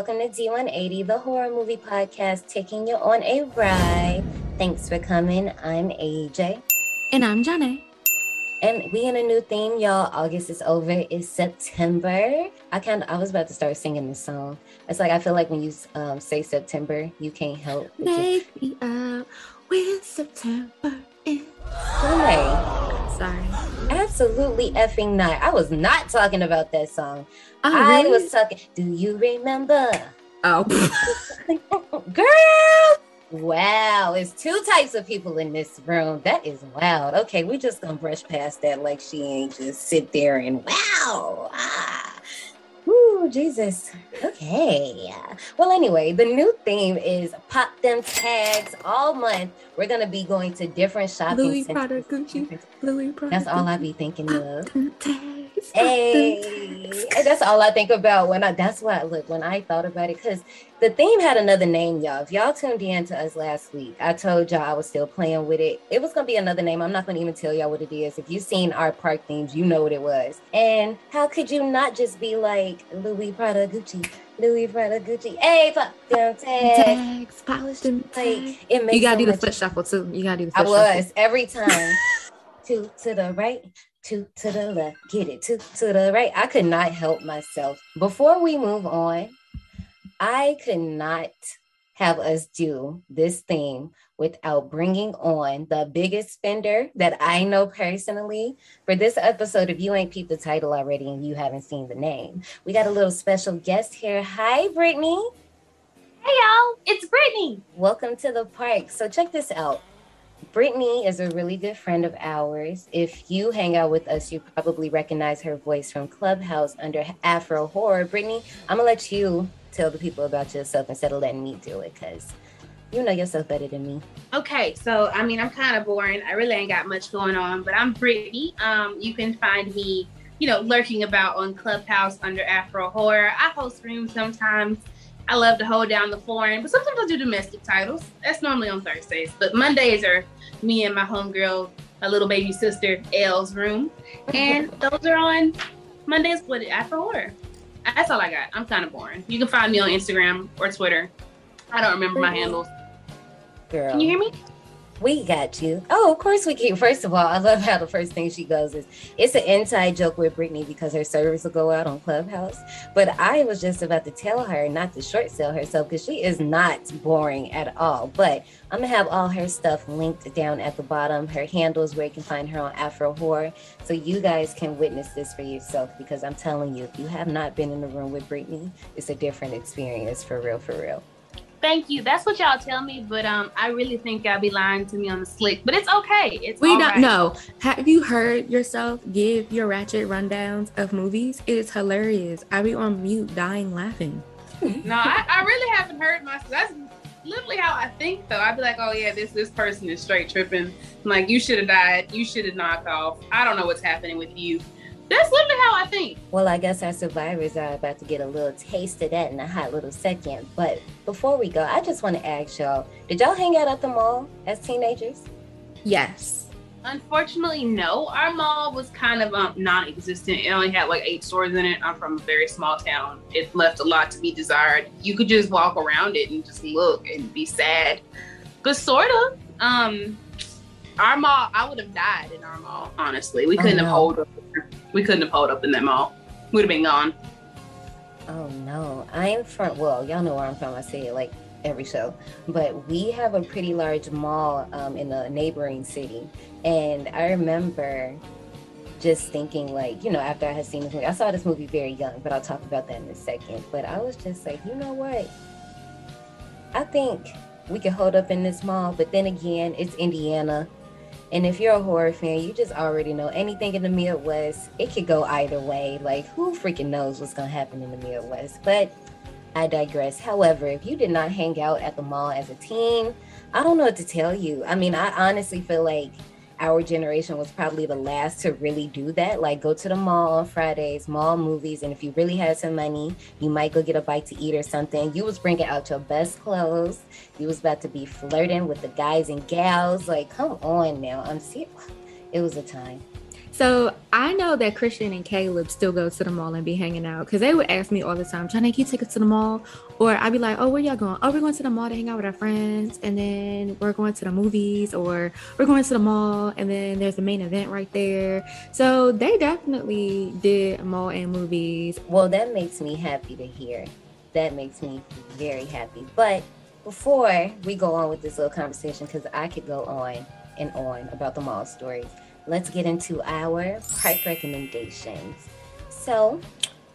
Welcome to D180, the horror movie podcast, taking you on a ride. Thanks for coming. I'm AJ. And I'm Janae. And we in a new theme, y'all. August is over. It's September. I kind of, I was about to start singing this song. It's like I feel like when you um, say September, you can't help. Make me up with September. Sunday. Sorry. Absolutely effing not. I was not talking about that song. Oh, I really? was talking. Do you remember? Oh, Girl! Wow, there's two types of people in this room. That is wild. Okay, we're just gonna brush past that like she ain't just sit there and wow. Ah. Ooh, Jesus. Okay. Well, anyway, the new theme is pop them tags all month. We're gonna be going to different shopping Louis centers. Prada Gucci. Louis Prada. That's all I be thinking of. Pop them tags, them Hey, tags. that's all I think about when I. That's why look when I thought about it because the theme had another name, y'all. If y'all tuned in to us last week, I told y'all I was still playing with it. It was gonna be another name. I'm not gonna even tell y'all what it is. If you've seen our park themes, you know what it was. And how could you not just be like Louis Prada Gucci, Louis Prada Gucci? Hey, fuck them tags. Tags, pop them tags. Like it makes You gotta so do the much foot shuffle too. You gotta do the I foot shuffle. I was every time. two to the right, two to the left. Get it, two to the right. I could not help myself. Before we move on, I could not have us do this theme without bringing on the biggest spender that I know personally. For this episode, if you ain't peeped the title already and you haven't seen the name, we got a little special guest here. Hi, Brittany. Hey y'all, it's Brittany. Welcome to the park. So check this out. Brittany is a really good friend of ours. If you hang out with us, you probably recognize her voice from Clubhouse under Afro Horror. Brittany, I'm gonna let you tell the people about yourself instead of letting me do it, cause you know yourself better than me. Okay, so I mean, I'm kind of boring. I really ain't got much going on, but I'm Brittany. Um, you can find me, you know, lurking about on Clubhouse under Afro Horror. I host rooms sometimes. I love to hold down the foreign, but sometimes I do domestic titles. That's normally on Thursdays, but Mondays are me and my homegirl, my little baby sister, Elle's room, and those are on Mondays with Afro Horror. That's all I got. I'm kind of boring. You can find me on Instagram or Twitter. I don't remember my handles. Girl. Can you hear me? We got you. Oh, of course we can. First of all, I love how the first thing she goes is it's an inside joke with Brittany because her service will go out on Clubhouse. But I was just about to tell her not to short sell herself because she is not boring at all. But I'm gonna have all her stuff linked down at the bottom, her handles where you can find her on Afro Horror, so you guys can witness this for yourself. Because I'm telling you, if you have not been in the room with Brittany, it's a different experience for real, for real. Thank you. That's what y'all tell me, but um, I really think y'all be lying to me on the slick. But it's okay. It's We don't right. know. Have you heard yourself give your ratchet rundowns of movies? It is hilarious. I be on mute, dying laughing. No, I, I really haven't heard myself. That's literally how I think, though. I'd be like, oh yeah, this this person is straight tripping. I'm like, you should have died. You should have knocked off. I don't know what's happening with you. That's literally how I think. Well, I guess our survivors are about to get a little taste of that in a hot little second. But before we go, I just want to ask y'all did y'all hang out at the mall as teenagers? Yes. Unfortunately, no. Our mall was kind of um, non-existent. It only had like eight stores in it. I'm from a very small town. It left a lot to be desired. You could just walk around it and just look and be sad, but sort of. Um, our mall, I would have died in our mall. Honestly, we Oh, couldn't have no. hold up. We couldn't have pulled up in that mall. We would have been gone. Oh no, I'm from. Well, y'all know where I'm from. I say it like every show, but we have a pretty large mall um, in a neighboring city, and I remember just thinking like, you know, after I had seen this movie, I saw this movie very young, but I'll talk about that in a second. But I was just like, you know what? I think we could hold up in this mall, but then again, it's Indiana. And if you're a horror fan, you just already know anything in the Midwest, it could go either way. Like, who freaking knows what's going to happen in the Midwest? But I digress. However, if you did not hang out at the mall as a teen, I don't know what to tell you. I mean, I honestly feel like our generation was probably the last to really do that. Like, go to the mall on Fridays, mall movies, and if you really had some money, you might go get a bite to eat or something. You was bringing out your best clothes. You was about to be flirting with the guys and gals. Like, come on now. I'm serious. It was a time. So I know that Christian and Caleb still go to the mall and be hanging out because they would ask me all the time, Johnny, can you take us to the mall? Or I'd be like, oh, where y'all going? Oh, we're going to the mall to hang out with our friends. And then we're going to the movies or we're going to the mall. And then there's the main event right there. So they definitely did mall and movies. Well, that makes me happy to hear. That makes me very happy. But before we go on with this little conversation, because I could go on and on about the mall stories, let's get into our park recommendations. So,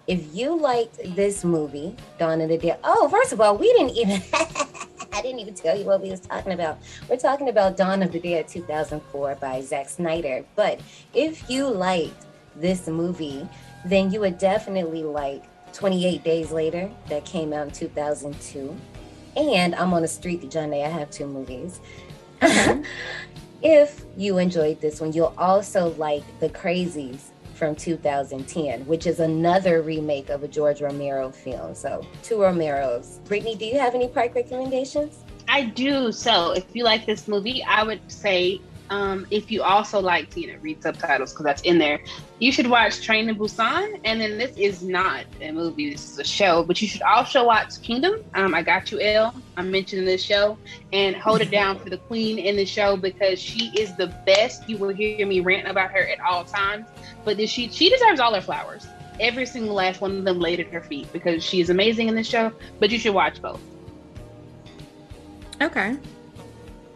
if you liked this movie, Dawn of the Dead, oh, first of all, we didn't even, I didn't even tell you what we was talking about. We're talking about Dawn of the Dead 2004 by Zack Snyder. But if you liked this movie, then you would definitely like 28 Days Later that came out in 2002. And I'm on a streak, Johnny. I have two movies. Mm-hmm. if you enjoyed this one, you'll also like The Crazies from 2010, which is another remake of a George Romero film. So, two Romeros. Brittany, do you have any park recommendations? I do. So, if you like this movie, I would say um, if you also like to you know read subtitles because that's in there you should watch train to busan and then this is not a movie this is a show but you should also watch kingdom. Um, i got you ill i'm mentioning this show and hold it down for the queen in the show because she is the best. You will hear me rant about her at all times but she she deserves all her flowers. Every single last one of them laid at her feet because she is amazing in this show but you should watch both. Okay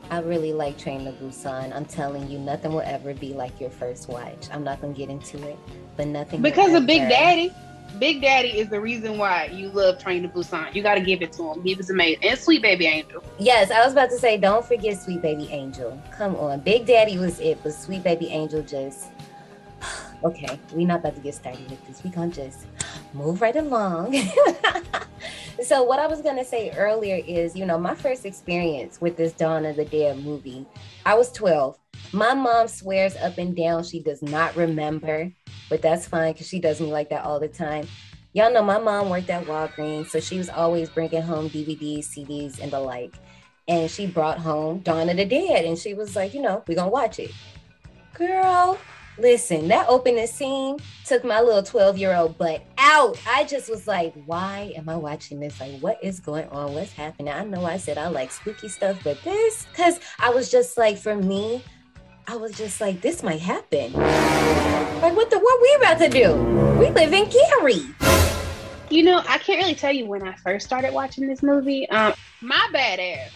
I really like Train to Busan. I'm telling you, nothing will ever be like your first watch. I'm not gonna get into it, but nothing because of Big Daddy. Big Daddy is the reason why you love Train to Busan. You got to give it to him. He was amazing. And Sweet Baby Angel. Yes, I was about to say, don't forget Sweet Baby Angel. Come on, Big Daddy was it, but Sweet Baby Angel just. Okay, we're not about to get started with this. We gonna just move right along. so what I was gonna say earlier is, you know, my first experience with this Dawn of the Dead movie, I was 12. My mom swears up and down she does not remember, but that's fine because she does me like that all the time. Y'all know my mom worked at Walgreens, so she was always bringing home DVDs, CDs, and the like. And she brought home Dawn of the Dead, and she was like, you know, we're gonna watch it. Girl, Listen, that opening scene took my little 12 year old butt out. I just was like, why am I watching this? Like, what is going on? What's happening? I know I said I like spooky stuff, but this, because I was just like, for me, I was just like, this might happen. Like, what the, what we about to do? We live in Gary. You know, I can't really tell you when I first started watching this movie. Um, my bad ass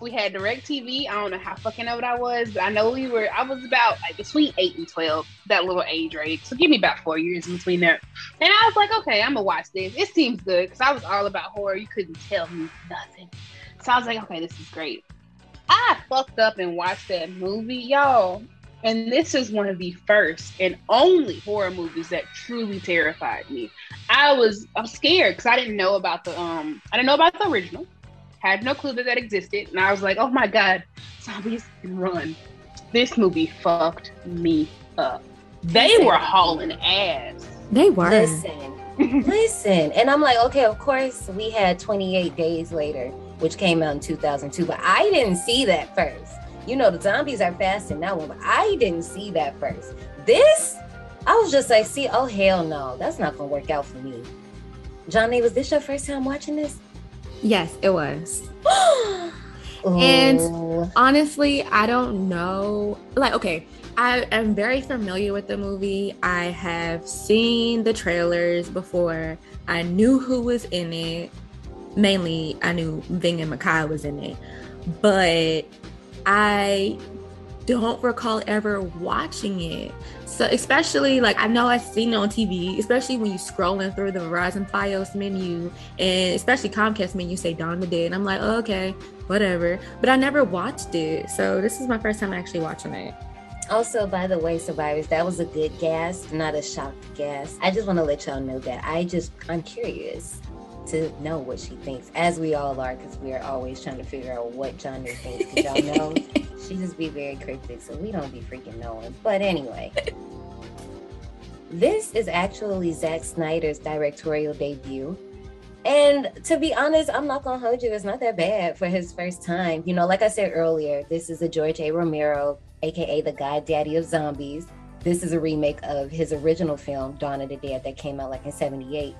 we had DirecTV. I don't know how fucking old I was, but I know we were. I was about like between eight and twelve, that little age range. So give me about four years in between there. And I was like, okay, I'm gonna watch this. It seems good because I was all about horror. You couldn't tell me nothing. So I was like, okay, this is great. I fucked up and watched that movie, y'all. And this is one of the first and only horror movies that truly terrified me. I was I'm scared because I didn't know about the um I didn't know about the original had no clue that that existed, and I was like, oh my god, zombies can run. This movie fucked me up. They listen. were hauling ass. They were. Listen, listen, and I'm like, okay, of course we had 28 days later, which came out in 2002, but I didn't see that first. You know, the zombies are fast in that one, but I didn't see that first. This, I was just like, see, oh hell no, that's not gonna work out for me. Johnny, was this your first time watching this? Yes, it was. and oh. honestly, I don't know. Like, okay, I am very familiar with the movie. I have seen the trailers before. I knew who was in it. Mainly, I knew Ving and Mekhi was in it. But I don't recall ever watching it. So especially like I know I've seen it on TV, especially when you scrolling through the Verizon Fios menu and especially Comcast menu say Dawn the Dead. And I'm like, oh, okay, whatever. But I never watched it. So this is my first time actually watching it. Also, by the way, survivors, that was a good guess, not a shocked guess. I just want to let y'all know that I just I'm curious to know what she thinks, as we all are, because we are always trying to figure out what Johnny thinks. y'all know she just be very cryptic, so we don't be freaking knowing. But anyway, this is actually Zack Snyder's directorial debut. And to be honest, I'm not gonna hold you. It's not that bad for his first time. You know, like I said earlier, this is a George A. Romero, aka the God Daddy of Zombies, this is a remake of his original film, Dawn of the Dead, that came out like in 78.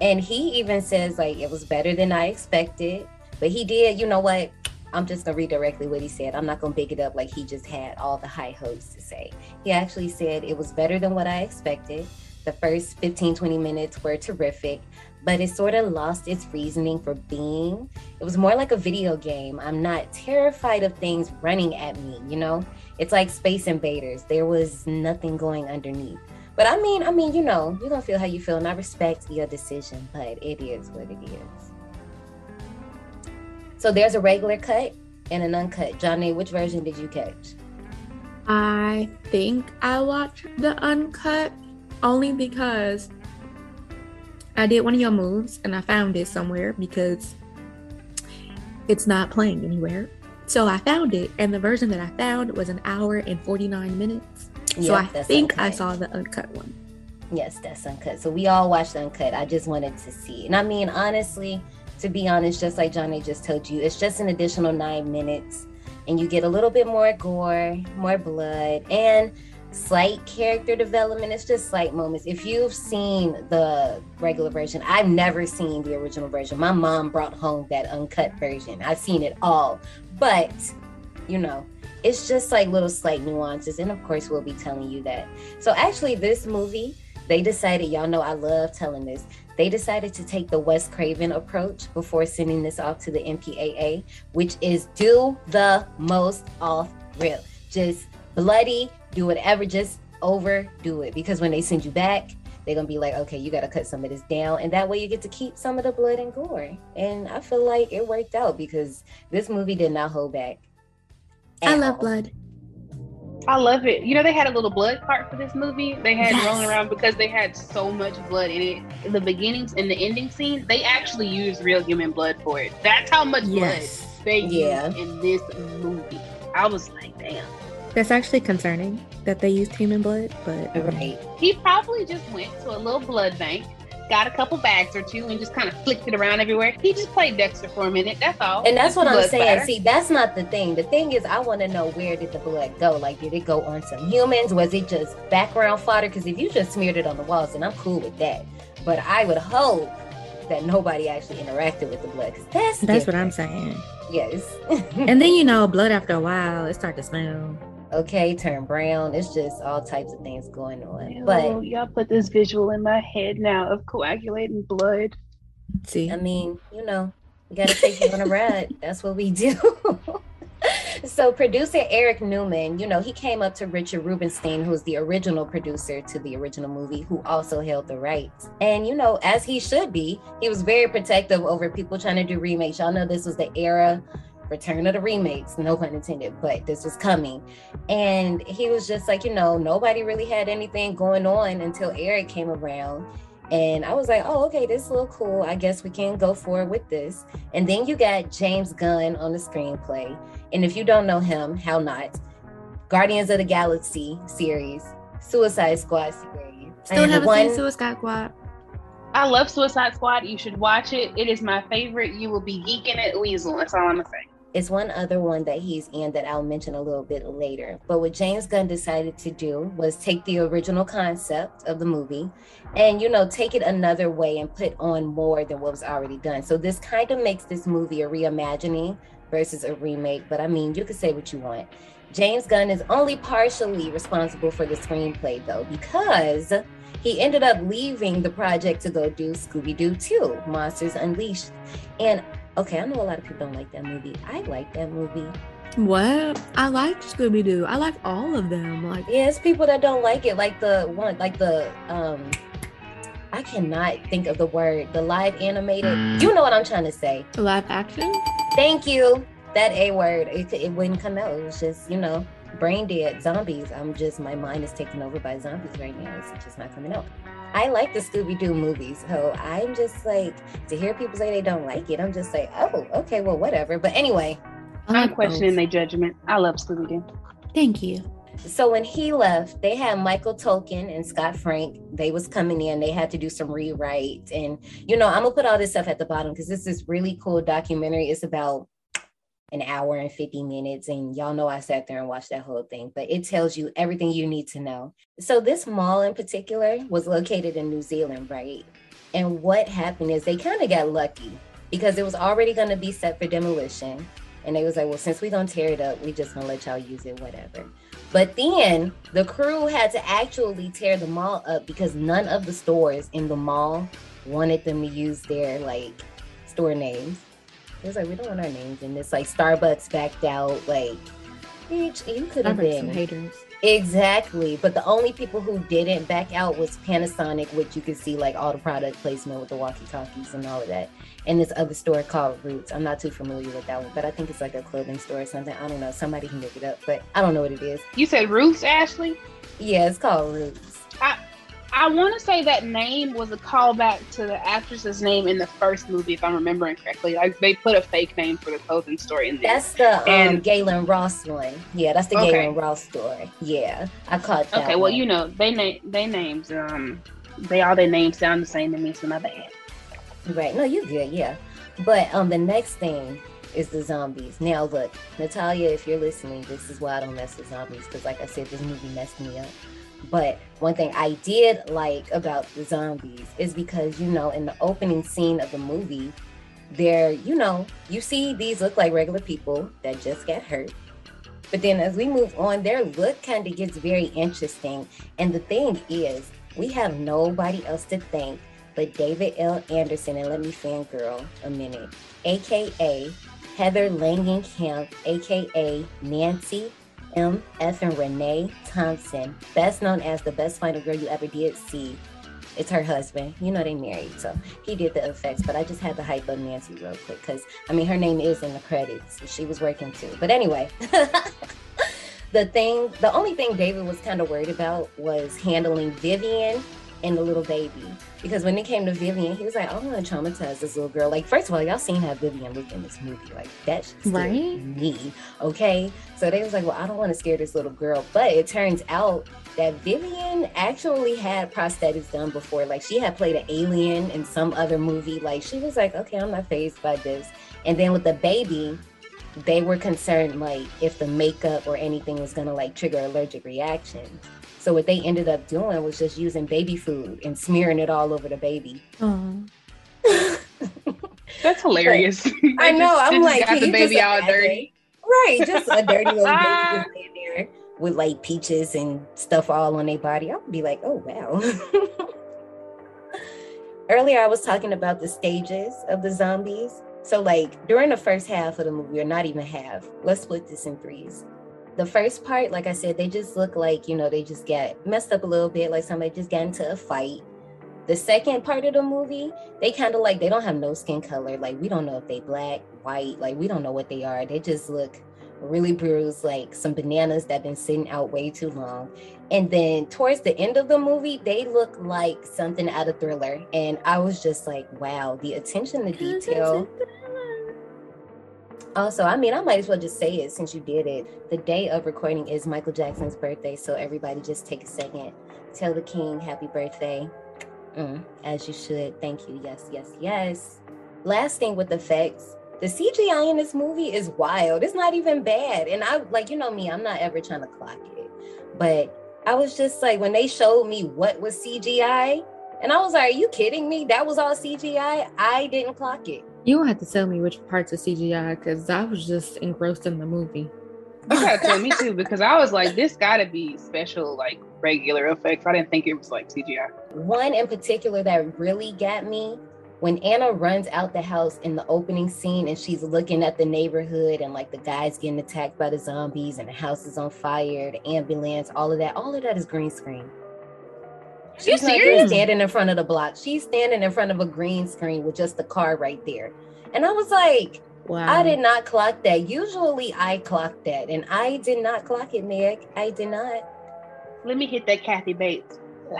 And he even says like it was better than I expected. But he did, you know what? I'm just gonna read directly what he said. I'm not gonna big it up like he just had all the high hopes to say. He actually said it was better than what I expected. The first 15, 20 minutes were terrific, but it sort of lost its reasoning for being. It was more like a video game. I'm not terrified of things running at me, you know? It's like Space Invaders. There was nothing going underneath. But I mean, I mean, you know, you're gonna feel how you feel, and I respect your decision, but it is what it is. So there's a regular cut and an uncut. Johnny, which version did you catch? I think I watched the uncut only because I did one of your moves and I found it somewhere because it's not playing anywhere. So I found it, and the version that I found was an hour and 49 minutes. Yep, so I think uncut. I saw the uncut one. Yes, that's uncut. So we all watched uncut. I just wanted to see. And I mean, honestly, to be honest, just like Johnny just told you, it's just an additional nine minutes and you get a little bit more gore, more blood, and slight character development. It's just slight moments. If you've seen the regular version, I've never seen the original version. My mom brought home that uncut version. I've seen it all. But, you know, it's just like little slight nuances. And of course, we'll be telling you that. So, actually, this movie, they decided, y'all know I love telling this they decided to take the Wes Craven approach before sending this off to the MPAA, which is do the most off rip. Just bloody, do whatever, just overdo it. Because when they send you back, they're gonna be like, okay, you gotta cut some of this down, and that way you get to keep some of the blood and gore. And I feel like it worked out because this movie did not hold back. I love blood. I love it. You know, they had a little blood part for this movie. They had yes. rolling around because they had so much blood in it. In the beginnings and the ending scene, they actually used real human blood for it. That's how much yes. blood they yeah. used in this movie. I was like, damn. That's actually concerning that they used human blood, but um, right. He probably just went to a little blood bank got a couple bags or two and just kind of flicked it around everywhere. He just played Dexter for a minute. That's all. And that's what I'm saying. See, that's not the thing. The thing is, I want to know where did the blood go? Like, did it go on some humans? Was it just background fodder? Because if you just smeared it on the walls, then I'm cool with that. But I would hope that nobody actually interacted with the blood because that's that's different. what I'm saying. Yes. and then you know, blood after a while it starts to smell okay, turn brown. It's just all types of things going on. Ew, but y'all put this visual in my head now of coagulating blood. See, I mean, you know, we gotta take you on a ride. That's what we do. so producer Eric Newman, you know, he came up to Richard Rubinstein, who's the original producer to the original movie, who also held the rights. And you know, as he should be, he was very protective over people trying to do remakes. Y'all know this was the era return of the remakes, no pun intended, but this was coming. And he was just like, you know, nobody really had anything going on until Eric came around. And I was like, oh, okay, this is a little cool. I guess we can go forward with this. And then you got James Gunn on the screenplay. And if you don't know him, how not? Guardians of the Galaxy series, Suicide Squad series. Still haven't one, seen Suicide Squad. I love Suicide Squad. You should watch it. It is my favorite. You will be geeking at Weasel. That's all I'm gonna say is one other one that he's in that I'll mention a little bit later. But what James Gunn decided to do was take the original concept of the movie and, you know, take it another way and put on more than what was already done. So this kind of makes this movie a reimagining versus a remake. But I mean, you could say what you want. James Gunn is only partially responsible for the screenplay, though, because he ended up leaving the project to go do Scooby Doo 2 Monsters Unleashed. And okay, I know a lot of people don't like that movie. I like that movie. What? I like Scooby Doo. I like all of them. Like yeah, it's people that don't like it. Like the one, like the um, I cannot think of the word. The live animated. Mm. You know what I'm trying to say? Live action. Thank you. That a word. It, it wouldn't come out. It was just you know brain dead zombies. I'm just my mind is taken over by zombies right now. It's just not coming out. I like the Scooby Doo movies. So I'm just like, to hear people say they don't like it, I'm just like, oh, okay, well, whatever. But anyway. I'm questioning their judgment. I love Scooby Doo. Thank you. So when he left, they had Michael Tolkin and Scott Frank. They was coming in. They had to do some rewrite, and you know I'm gonna put all this stuff at the bottom because this is really cool documentary. It's about an hour and 50 minutes. And y'all know I sat there and watched that whole thing, but it tells you everything you need to know. So, this mall in particular was located in New Zealand, right? And what happened is they kind of got lucky because it was already going to be set for demolition. And they was like, well, since we're going to tear it up, we just going to let y'all use it, whatever. But then the crew had to actually tear the mall up because none of the stores in the mall wanted them to use their like store names. It was like, we don't want our names in this. Like Starbucks backed out. Like, bitch, you could have been haters. Exactly. But the only people who didn't back out was Panasonic, which you can see like all the product placement with the walkie talkies and all of that. And this other store called Roots. I'm not too familiar with that one, but I think it's like a clothing store or something. I don't know. Somebody can look it up, but I don't know what it is. You said Roots, Ashley? Yeah, it's called Roots. I, I want to say that name was a callback to the actress's name in the first movie, if I'm remembering correctly. Like they put a fake name for the clothing store in there. That's the um, and, Gaylen Ross one. Yeah, that's the okay. Gaylen Ross story. Yeah, I caught that. Okay, well, you know, they name they names um they all their names sound the same to me, so my bad. Right. No, you good. Yeah, but um, the next thing is the zombies. Now, look, Natalia, if you're listening, this is why I don't mess with zombies because, like I said, this movie messed me up. But one thing I did like about the zombies is because, you know, in the opening scene of the movie, there, you know, you see these look like regular people that just get hurt. But then as we move on, their look kind of gets very interesting. And the thing is, we have nobody else to thank but David L. Anderson, and let me fangirl a minute, aka Heather Langenkamp, aka Nancy M. F. and Renee Thompson, best known as the best final girl you ever did see. It's her husband. You know they married, so he did the effects. But I just had to hype up Nancy real quick because I mean her name is in the credits. She was working too. But anyway, the thing, the only thing David was kind of worried about was handling Vivian and the little baby. Because when it came to Vivian, he was like, oh, I don't want to traumatize this little girl. Like, first of all, y'all seen how Vivian looked in this movie. Like, that's right? me. Okay. So they was like, Well, I don't want to scare this little girl. But it turns out that Vivian actually had prosthetics done before. Like, she had played an alien in some other movie. Like, she was like, Okay, I'm not phased by this. And then with the baby, they were concerned like if the makeup or anything was gonna like trigger allergic reactions. So what they ended up doing was just using baby food and smearing it all over the baby. That's hilarious. I know. Just, I'm like, got the baby all dirty. Right, just a dirty little baby in there with like peaches and stuff all on their body. I would be like, oh wow. Earlier, I was talking about the stages of the zombies. So, like during the first half of the movie, or not even half, let's split this in threes the first part, like I said, they just look like, you know, they just get messed up a little bit, like somebody just got into a fight. The second part of the movie, they kind of like, they don't have no skin color. Like, we don't know if they black, white, like, we don't know what they are. They just look really bruised, like some bananas that been sitting out way too long. And then towards the end of the movie, they look like something out of thriller. And I was just like, wow, the attention to detail. Also, I mean, I might as well just say it since you did it. The day of recording is Michael Jackson's birthday, so everybody just take a second, tell the king happy birthday. Mm, as you should. Thank you. Yes, yes, yes. Last thing with effects, the CGI in this movie is wild. It's not even bad. And I like, you know me, I'm not ever trying to clock it. But I was just like, when they showed me what was CGI, and I was like, are you kidding me? That was all CGI? I didn't clock it. You don't have to tell me which parts of CGI because I was just engrossed in the movie. You gotta tell me too because I was like, this gotta be special, like regular effects. I didn't think it was like CGI. One in particular that really got me when Anna runs out the house in the opening scene and she's looking at the neighborhood and like the guys getting attacked by the zombies and the house is on fire, the ambulance, all of that, all of that is green screen. She's not standing in front of the block. She's standing in front of a green screen with just the car right there. And I was like, wow. I did not clock that. Usually I clock that. And I did not clock it, Meg. I did not. Let me hit that Kathy Bates.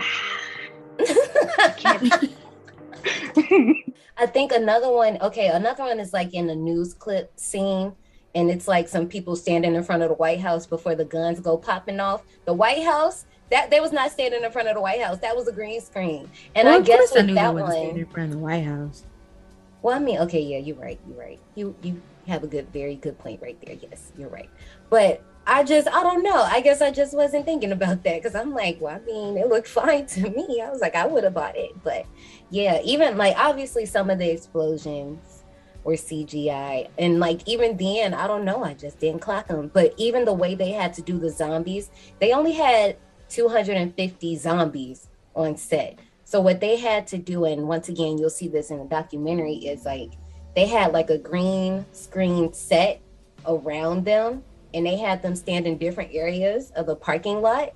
I think another one, okay, another one is like in the news clip scene and it's like some people standing in front of the White House before the guns go popping off. The White House that they was not standing in front of the White House. That was a green screen. And well, I guess with that one, in front of the White House. Well, I mean, okay, yeah, you're right. You're right. You you have a good, very good point right there. Yes, you're right. But I just, I don't know. I guess I just wasn't thinking about that because I'm like, well, I mean, it looked fine to me. I was like, I would have bought it. But yeah, even like obviously some of the explosions were CGI. And like even then, I don't know. I just didn't clock them. But even the way they had to do the zombies, they only had 250 zombies on set. So what they had to do, and once again, you'll see this in the documentary, is like they had like a green screen set around them and they had them stand in different areas of the parking lot.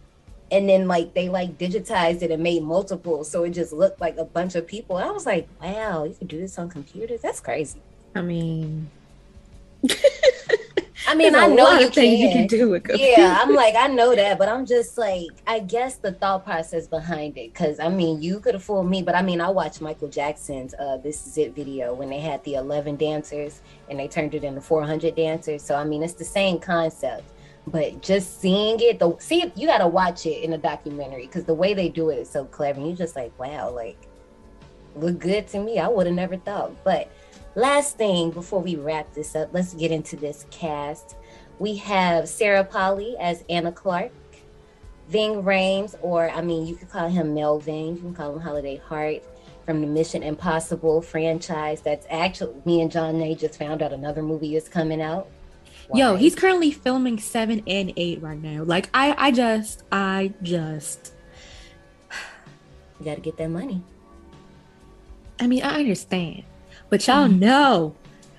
And then like they like digitized it and made multiple so it just looked like a bunch of people. I was like wow you can do this on computers? That's crazy. I mean I mean, I know you can. you can do it. Yeah, I'm like, I know that, but I'm just like, I guess the thought process behind it, because I mean, you could have fooled me, but I mean, I watched Michael Jackson's uh, "This Is It" video when they had the 11 dancers and they turned it into 400 dancers. So I mean, it's the same concept, but just seeing it, the see, you got to watch it in a documentary because the way they do it is so clever. And you're just like, wow, like, look good to me. I would have never thought, but last thing before we wrap this up, let's get into this cast. We have Sarah Polley as Anna Clark, Ving Rhames, or I mean, you could call him Melvin, you can call him Holiday Heart from the Mission Impossible franchise. That's actually me and Janae just found out another movie is coming out. Why? Yo, he's currently filming seven and eight right now. Like I, I just, I just. You gotta get that money. I mean, I understand. But y'all mm. know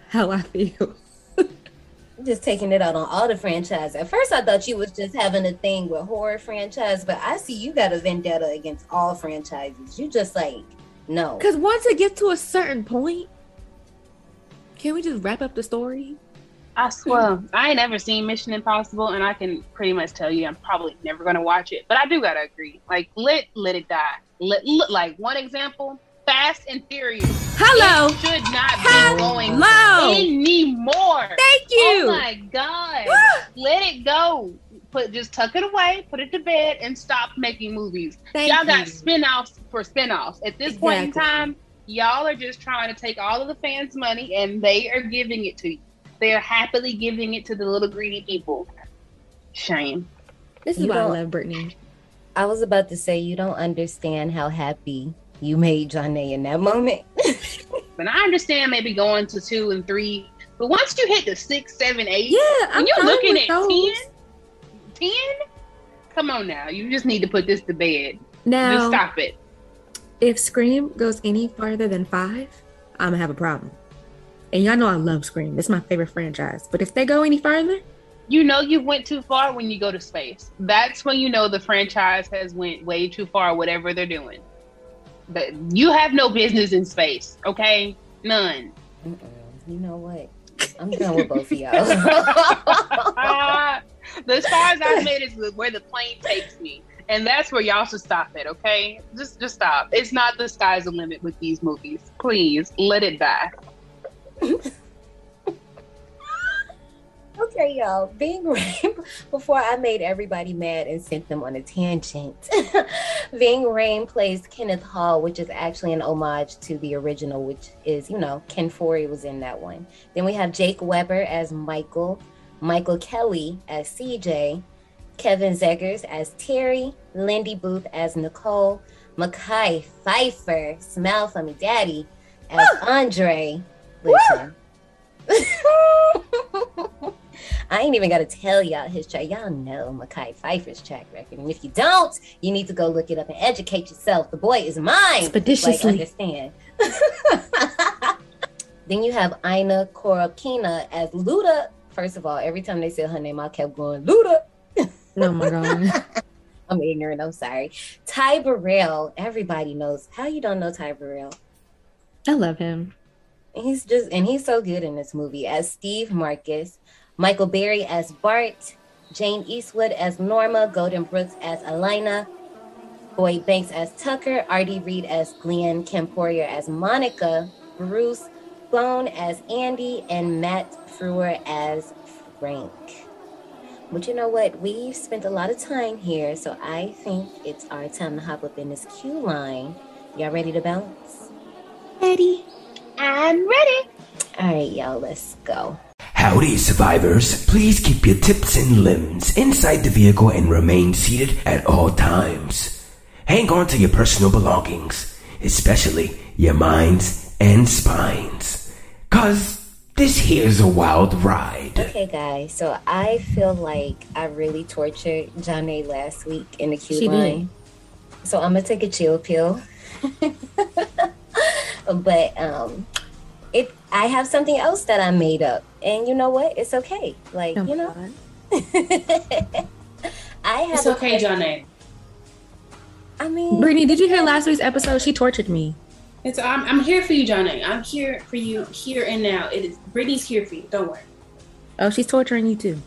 how I feel. just taking it out on all the franchise. At first, I thought you was just having a thing with horror franchise, but I see you got a vendetta against all franchises. You just like no. Because once it gets to a certain point, can we just wrap up the story? I swear, I ain't never seen Mission Impossible, and I can pretty much tell you I'm probably never gonna watch it. But I do gotta agree, like let let it die. Let, let like one example, Fast and Furious. Hello. It should not Hello. be going anymore. Thank you. Oh my God. Let it go. Put just tuck it away, put it to bed, and stop making movies. Thank y'all you. got spin-offs for spin-offs. At this exactly. point in time, y'all are just trying to take all of the fans' money and they are giving it to you. They are happily giving it to the little greedy people. Shame. This is you why I love Brittany. I was about to say you don't understand how happy you made Johnny in that moment. but I understand maybe going to two and three, but once you hit the six, seven, eight, yeah, I'm you're looking at those. 10, 10, come on now. You just need to put this to bed. Now, just stop it. If Scream goes any farther than five, I'm gonna have a problem. And y'all know I love Scream. It's my favorite franchise. But if they go any further, you know you went too far when you go to space. That's when you know the franchise has went way too far, whatever they're doing. But you have no business in space, okay? None. Mm-mm. You know what? I'm done with both of y'all. the stars I've made is where the plane takes me. And that's where y'all should stop it, okay? Just just stop. It's not the sky's the limit with these movies. Please let it die. Okay, y'all. Ving Rhames, before I made everybody mad and sent them on a tangent, Ving Rhames plays Kenneth Hall, which is actually an homage to the original, which is, you know, Ken Foree was in that one. Then we have Jake Weber as Michael, Michael Kelly as CJ, Kevin Zegers as Terry, Lindy Booth as Nicole, Mekhi Phifer, Smile for Me Daddy, as Andre. Listen. I ain't even got to tell y'all his track. Y'all know Mekhi Phifer's track record. And if you don't, you need to go look it up and educate yourself. The boy is mine. Expeditiously. Like, understand. then you have Inna Korobkina as Luda. First of all, every time they said her name, I kept going, Luda. oh my God. I'm ignorant. I'm sorry. Ty Burrell. Everybody knows. How you don't know Ty Burrell? I love him. He's just, and he's so good in this movie as Steve Marcus. Michael Barry as Bart, Jane Eastwood as Norma, Golden Brooks as Elena, Boyd Banks as Tucker, R.D. Reid as Glenn, Kim Poirier as Monica, Bruce Bohne as Andy, and Matt Frewer as Frank. But you know what? We've spent a lot of time here, so I think it's our time to hop up in this queue line. Y'all ready to bounce? Ready. I'm ready. All right, y'all, let's go. Howdy, survivors. Please keep your tips and limbs inside the vehicle and remain seated at all times. Hang on to your personal belongings, especially your minds and spines. Cause this here's a wild ride. Okay, guys, so I feel like I really tortured Johnny last week in the queue She line. did. So I'm gonna take a chill pill. but um it I have something else that I made up. And you know what? It's okay. Like, Oh you know, I have It's okay, Johnny. I mean Brittany, did you hear last week's episode? She tortured me. It's I'm, I'm here for you, Johnny. I'm here for you here and now. It is Brittany's here for you. Don't worry. Oh, she's torturing you too.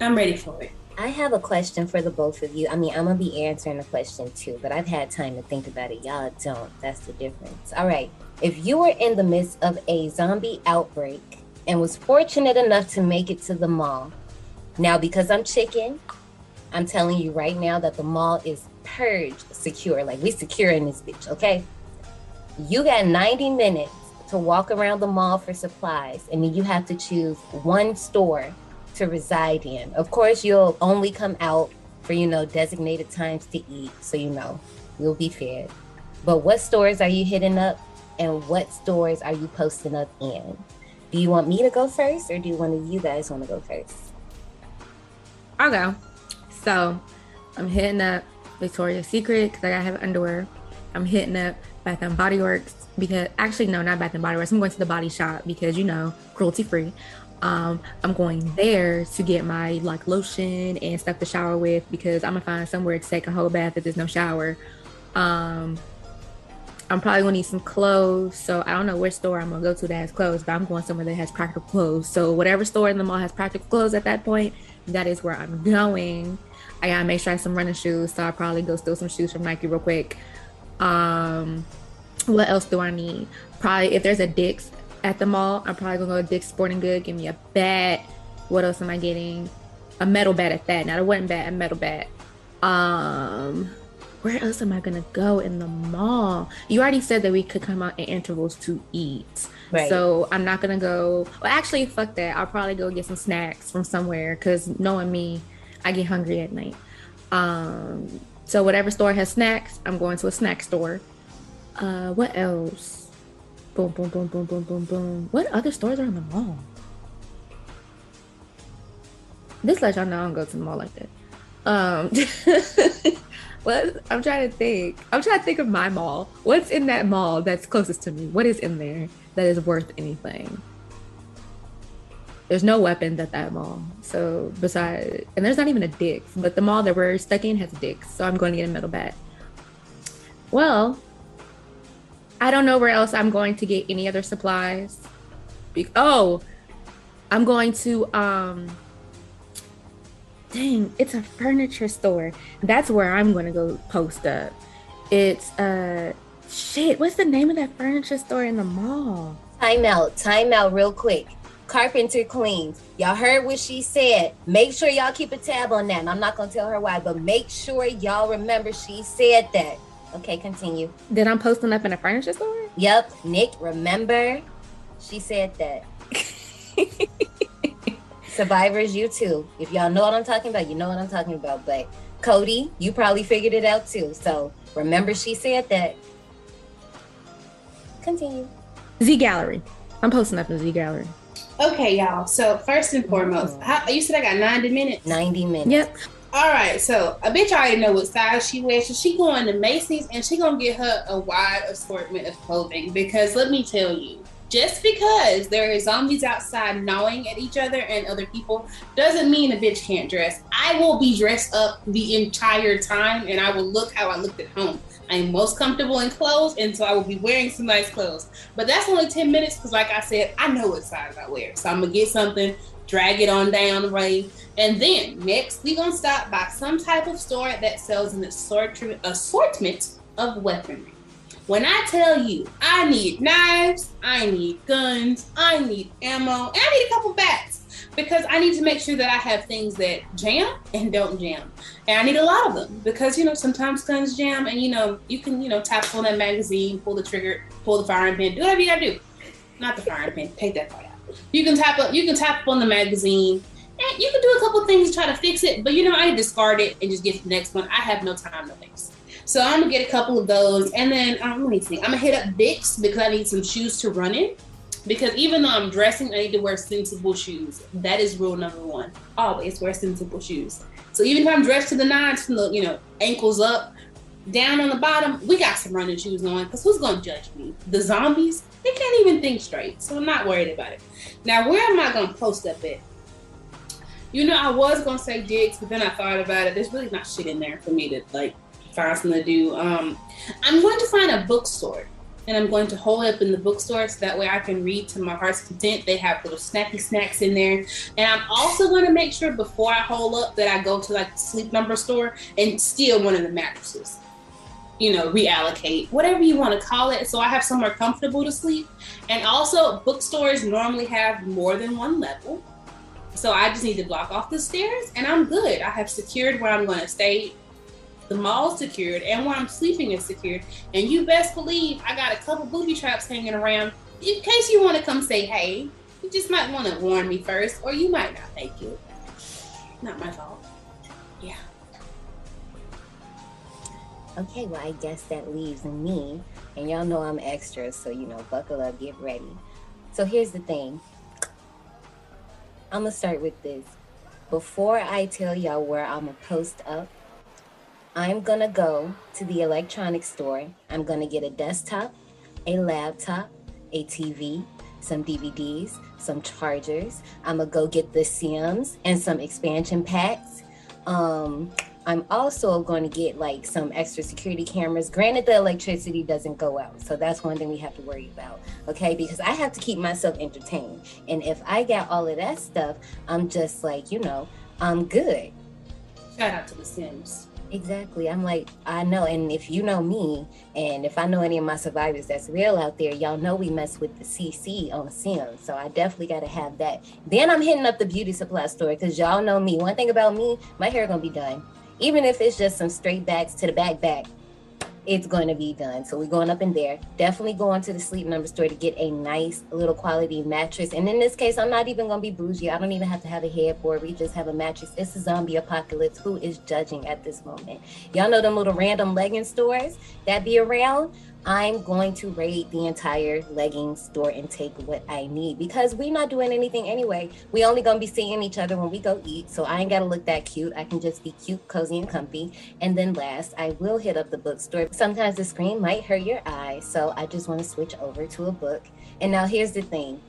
I'm ready for it. I have a question for the both of you. I mean, I'm gonna be answering the question too, but I've had time to think about it. Y'all don't. That's the difference. All right. If you were in the midst of a zombie outbreak and was fortunate enough to make it to the mall, now because I'm chicken, I'm telling you right now that the mall is purged secure. Like we secure in this bitch, okay? You got 90 minutes to walk around the mall for supplies, and then you have to choose one store to reside in. Of course, you'll only come out for, you know, designated times to eat, so you know you'll be fed. But what stores are you hitting up and what stores are you posting up in? Do you want me to go first or do one of you guys want to go first? I'll go. So I'm hitting up Victoria's Secret because I gotta have underwear. I'm hitting up Bath and Body Works because actually no, not Bath and Body Works. I'm going to the Body Shop because you know cruelty free. Um, I'm going there to get my like lotion and stuff to shower with because I'm gonna find somewhere to take a whole bath if there's no shower. Um, I'm probably gonna need some clothes, so I don't know which store I'm gonna go to that has clothes, but I'm going somewhere that has practical clothes. So whatever store in the mall has practical clothes at that point, that is where I'm going. I gotta make sure I have some running shoes, so I'll probably go steal some shoes from Nike real quick. Um, what else do I need? Probably if there's a Dick's at the mall, I'm probably gonna go to Dick's Sporting Good, give me a bat. What else am I getting? A metal bat at that, not a wooden bat, a metal bat. Um, where else am I gonna go in the mall? You already said that we could come out in intervals to eat. Right. So I'm not gonna go. Well, actually, fuck that. I'll probably go get some snacks from somewhere because knowing me, I get hungry at night. Um, so whatever store has snacks, I'm going to a snack store. Uh, what else? Boom, boom, boom, boom, boom, boom, boom. What other stores are in the mall? This let y'all know I don't go to the mall like that. Um, what? I'm trying to think. I'm trying to think of my mall. What's in that mall that's closest to me? What is in there that is worth anything? There's no weapons at that mall. So besides, and there's not even a Dick's, but the mall that we're stuck in has a Dick's. So I'm going to get a metal bat. Well, I don't know where else I'm going to get any other supplies. Be- oh, I'm going to um dang, it's a furniture store. That's where I'm gonna go post up. It's uh shit, what's the name of that furniture store in the mall? Time out, time out real quick. Carpenter Queens. Y'all heard what she said. Make sure y'all keep a tab on that. And I'm not gonna tell her why, but make sure y'all remember she said that. Okay, continue. That I'm posting up in a furniture store? Yep, Nick, remember? She said that. Survivors, you too. If y'all know what I'm talking about, you know what I'm talking about. But Cody, you probably figured it out too. So remember she said that. Continue. Z Gallery. I'm posting up in Z Gallery. Okay, y'all. So first and foremost, mm-hmm. how, you said I got 90 minutes. 90 minutes. Yep. All right, so a bitch already know what size she wears. So she going to Macy's and she gonna get her a wide assortment of clothing because let me tell you, just because there are zombies outside gnawing at each other and other people doesn't mean a bitch can't dress. I will be dressed up the entire time and I will look how I looked at home. I am most comfortable in clothes, and so I will be wearing some nice clothes. But that's only 10 minutes because, like I said, I know what size I wear. So I'm gonna get something, drag it on down the way. And then next, we're gonna stop by some type of store that sells an assortment assortment of weaponry. When I tell you I need knives, I need guns, I need ammo, and I need a couple bats. because I need to make sure that I have things that jam and don't jam. And I need a lot of them because, you know, sometimes guns jam and, you know, you can, you know, tap on that magazine, pull the trigger, pull the firing pin, do whatever you gotta do. Not the firing pin, take that part out. You can tap up, you can tap on the magazine and you can do a couple things to try to fix it, but you know, I discard it and just get the next one. I have no time to waste. So I'm gonna get a couple of those, and then um, let me see. I'm gonna hit up Dick's because I need some shoes to run in. Because even though I'm dressing, I need to wear sensible shoes. That is rule number one. Always wear sensible shoes. So even if I'm dressed to the nines, from the you know ankles up, down on the bottom, we got some running shoes on. Because who's gonna judge me? The zombies? They can't even think straight. So I'm not worried about it. Now, where am I gonna post up at? You know, I was gonna say Dick's, but then I thought about it. There's really not shit in there for me to like find something to do. Um, I'm going to find a bookstore and I'm going to hold up in the bookstore so that way I can read to my heart's content. They have little snacky snacks in there. And I'm also going to make sure before I hold up that I go to like the sleep number store and steal one of the mattresses. You know, reallocate, whatever you want to call it. So I have somewhere comfortable to sleep. And also, bookstores normally have more than one level. So I just need to block off the stairs and I'm good. I have secured where I'm going to stay the mall's secured and where I'm sleeping is secured. And you best believe I got a couple booby traps hanging around in case you want to come say hey. You just might want to warn me first, or you might not. Thank you. Not my fault. Yeah. Okay, well, I guess that leaves me. And y'all know I'm extra, so you know, buckle up, get ready. So here's the thing I'm gonna start with this. Before I tell y'all where I'm gonna post up, I'm gonna go to the electronics store. I'm gonna get a desktop, a laptop, a TV, some DVDs, some chargers. I'm gonna go get the Sims and some expansion packs. Um, I'm also going to get like some extra security cameras. Granted, the electricity doesn't go out, so that's one thing we have to worry about. Okay, because I have to keep myself entertained, and if I got all of that stuff, I'm just like, you know, I'm good. Shout out to the Sims. Exactly. I'm like, I know. And if you know me, and if I know any of my survivors that's real out there, y'all know we mess with the CC on Sims. So I definitely got to have that. Then I'm hitting up the beauty supply store because y'all know me. One thing about me, my hair going to be done. Even if it's just some straight backs to the back back, it's going to be done. So we're going up in there. Definitely going to the sleep number store to get a nice little quality mattress. And in this case, I'm not even going to be bougie. I don't even have to have a headboard. We just have a mattress. It's a zombie apocalypse. Who is judging at this moment? Y'all know them little random legging stores that be around? I'm going to raid the entire leggings store and take what I need because we're not doing anything anyway. We only gonna be seeing each other when we go eat, so I ain't gotta look that cute. I can just be cute, cozy, and comfy. And then last, I will hit up the bookstore. Sometimes the screen might hurt your eyes, so I just want to switch over to a book. And now here's the thing.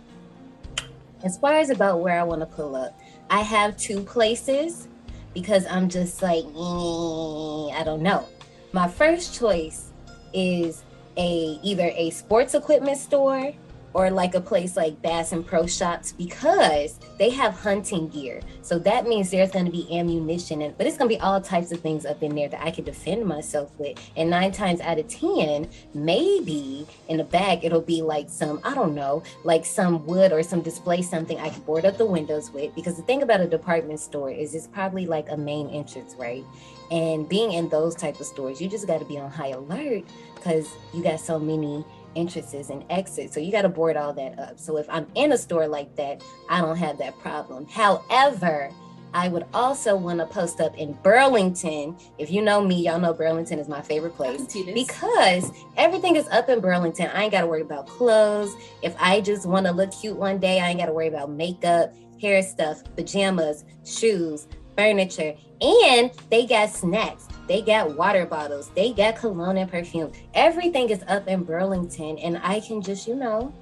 As far as about where I want to pull up, I have two places because I'm just like, I don't know. My first choice is a either a sports equipment store or like a place like Bass and Pro Shops because they have hunting gear. So that means there's going to be ammunition, and but it's going to be all types of things up in there that I can defend myself with. And nine times out of ten, maybe in the bag it'll be like some I don't know, like some wood or some display something I can board up the windows with. Because the thing about a department store is it's probably like a main entrance, right? And being in those type of stores, you just got to be on high alert because you got so many entrances and exits. So you got to board all that up. So if I'm in a store like that, I don't have that problem. However, I would also want to post up in Burlington. If you know me, y'all know Burlington is my favorite place because everything is up in Burlington. I ain't got to worry about clothes. If I just want to look cute one day, I ain't got to worry about makeup, hair stuff, pajamas, shoes, furniture, and they got snacks. They got water bottles. They got cologne and perfume. Everything is up in Burlington, and I can just, you know,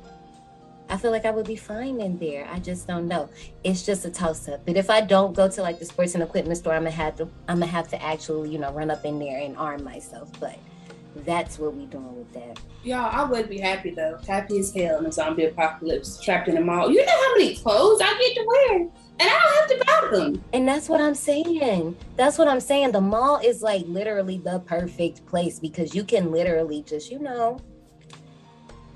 I feel like I would be fine in there. I just don't know. It's just a toss up. But if I don't go to like the sports and equipment store, I'm gonna have to I'm gonna have to actually, you know, run up in there and arm myself. But that's what we doing with that. Y'all, I would be happy though. Happy as hell in a zombie apocalypse, trapped in a mall. You know how many clothes I get to wear? And I don't have to buy them. And that's what I'm saying. That's what I'm saying. The mall is like literally the perfect place because you can literally just, you know,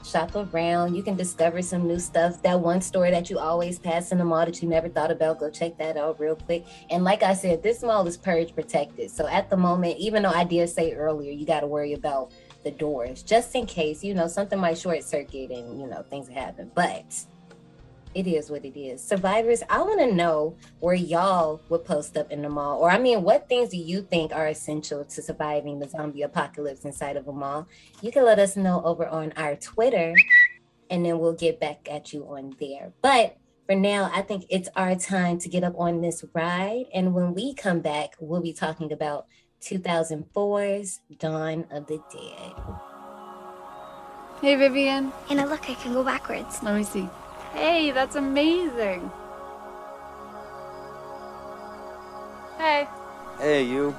shop around. You can discover some new stuff. That one store that you always pass in the mall that you never thought about, go check that out real quick. And like I said, this mall is purge protected. So at the moment, even though I did say earlier, you got to worry about the doors just in case, you know, something might short circuit and, you know, things happen. But it is what it is. Survivors, I want to know where y'all would post up in the mall. Or, I mean, what things do you think are essential to surviving the zombie apocalypse inside of a mall? You can let us know over on our Twitter, and then we'll get back at you on there. But for now, I think it's our time to get up on this ride. And when we come back, we'll be talking about 2004's Dawn of the Dead. Hey, Vivian. Ana, look, I can go backwards. Let me see. Hey, that's amazing. Hey. Hey, you.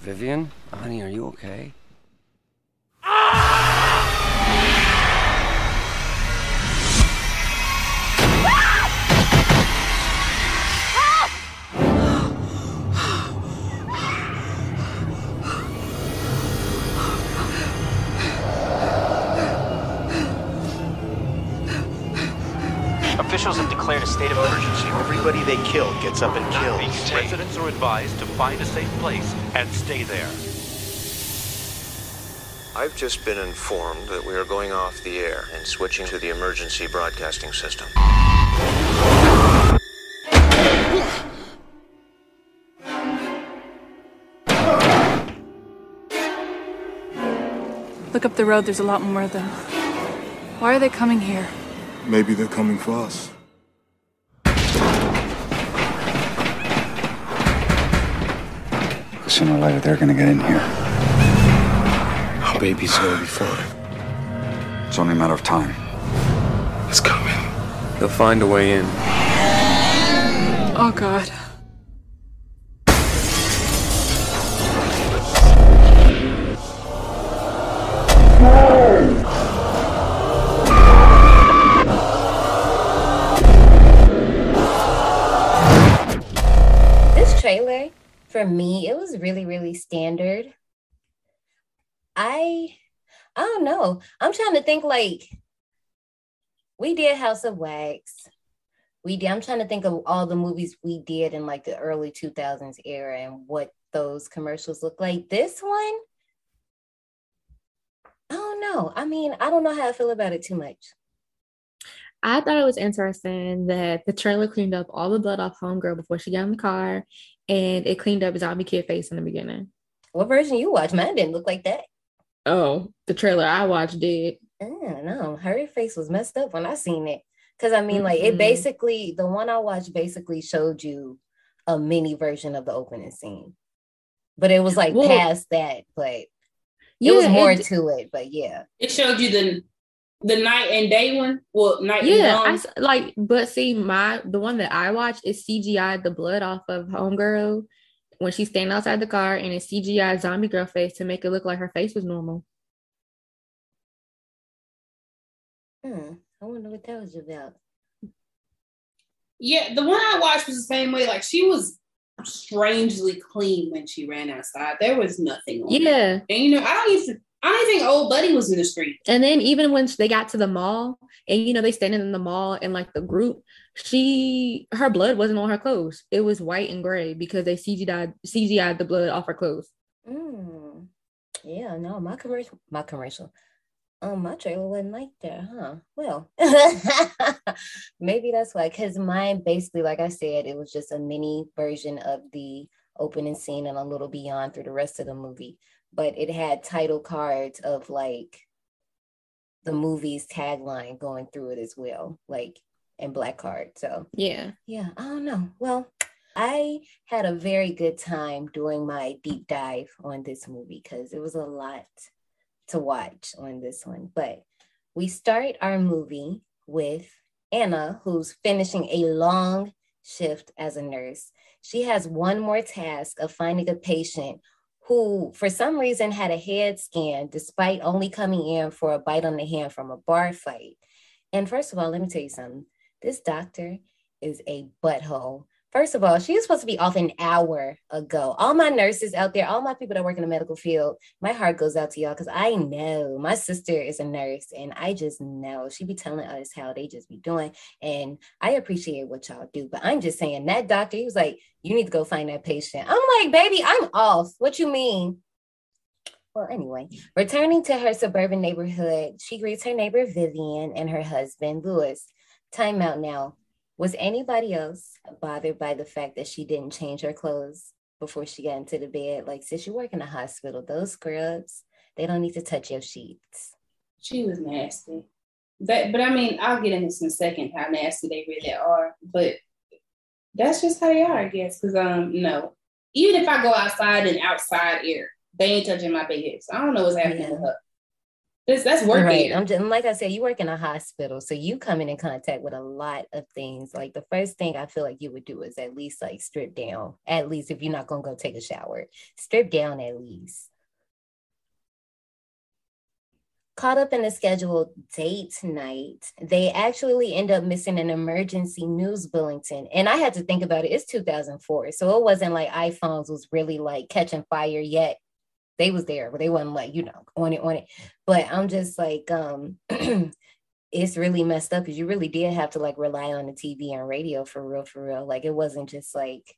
Vivian? Honey, are you okay? Officials have declared a state of emergency. Everybody they kill gets up and kills. Residents are advised to find a safe place and stay there. I've just been informed that we are going off the air and switching to the emergency broadcasting system. Look up the road, there's a lot more of them. Why are they coming here? Maybe they're coming for us. Sooner or later, they're gonna get in here. Our baby's gonna be fine. It's only a matter of time. It's coming. They'll find a way in. Oh, God. I I don't know. I'm trying to think like we did House of Wax. We did. I'm trying to think of all the movies we did in like the early 2000s era and what those commercials look like. This one, I don't know. I mean, I don't know how I feel about it too much. I thought it was interesting that the trailer cleaned up all the blood off Homegirl before she got in the car, and it cleaned up Zombie Kid face in the beginning. What version you watched? Mine didn't look like that. Oh, the trailer I watched did. I don't know. Her face was messed up when I seen it. Cause I mean, like it Mhm. basically the one I watched basically showed you a mini version of the opening scene. But it was like Well- past that, but it was more it- to it. But yeah. It showed you the the night and day one. Well, night Yeah, and s- like, but see, my the one that I watched is CGI the blood off of Homegirl when she's standing outside the car, and a CGI zombie girl face to make it look like her face was normal. Hmm. I wonder what that was about. Yeah, the one I watched was the same way. Like she was strangely clean when she ran outside. There was nothing on her. Yeah. And you know, I don't even I don't think old buddy was in the street. And then even when they got to the mall, and you know they standing in the mall in like the group, she her blood wasn't on her clothes. It was white and gray because they CGI'd CGI'd the blood off her clothes. Hmm. Yeah, no, my commercial my commercial. Um, my trailer wasn't like that, huh? Well, maybe that's why. Cause mine basically, like I said, it was just a mini version of the opening scene and a little beyond through the rest of the movie. But it had title cards of like the movie's tagline going through it as well, like in black card. So Yeah. yeah, I don't know. Well, I had a very good time doing my deep dive on this movie because it was a lot to watch on this one. But we start our movie with Ana, who's finishing a long shift as a nurse. She has one more task of finding a patient who, for some reason, had a head scan despite only coming in for a bite on the hand from a bar fight. And first of all, let me tell you something this doctor is a butthole. First of all, she was supposed to be off an hour ago. All my nurses out there, all my people that work in the medical field, my heart goes out to y'all because I know my sister is a nurse and I just know she be telling us how they just be doing. And I appreciate what y'all do. But I'm just saying that doctor, he was like, you need to go find that patient. I'm like, baby, I'm off. What you mean? Well, anyway, returning to her suburban neighborhood, she greets her neighbor Vivian and her husband Louis. Time out now. Was anybody else bothered by the fact that she didn't change her clothes before she got into the bed? Like, since you work in a hospital, those scrubs, they don't need to touch your sheets. She was nasty. That, but I mean, I'll get into this in a second how nasty they really are. But that's just how they are, I guess. Because um, no, even if I go outside and outside air, they ain't touching my bed. So I don't know what's happening yeah. with her. This, that's working. right. I'm just like I said, you work in a hospital, so you come in contact with a lot of things. Like the first thing I feel like you would do is at least like strip down. At least if you're not gonna go take a shower, strip down at least. Caught up in a scheduled date night, they actually end up missing an emergency news bulletin. And I had to think about it. It's 2004, so it wasn't like iPhones was really like catching fire yet they was there, but they wasn't like, you know, on it, on it. But I'm just like, um, it's really messed up because you really did have to like rely on the TV and radio for real, for real. Like it wasn't just like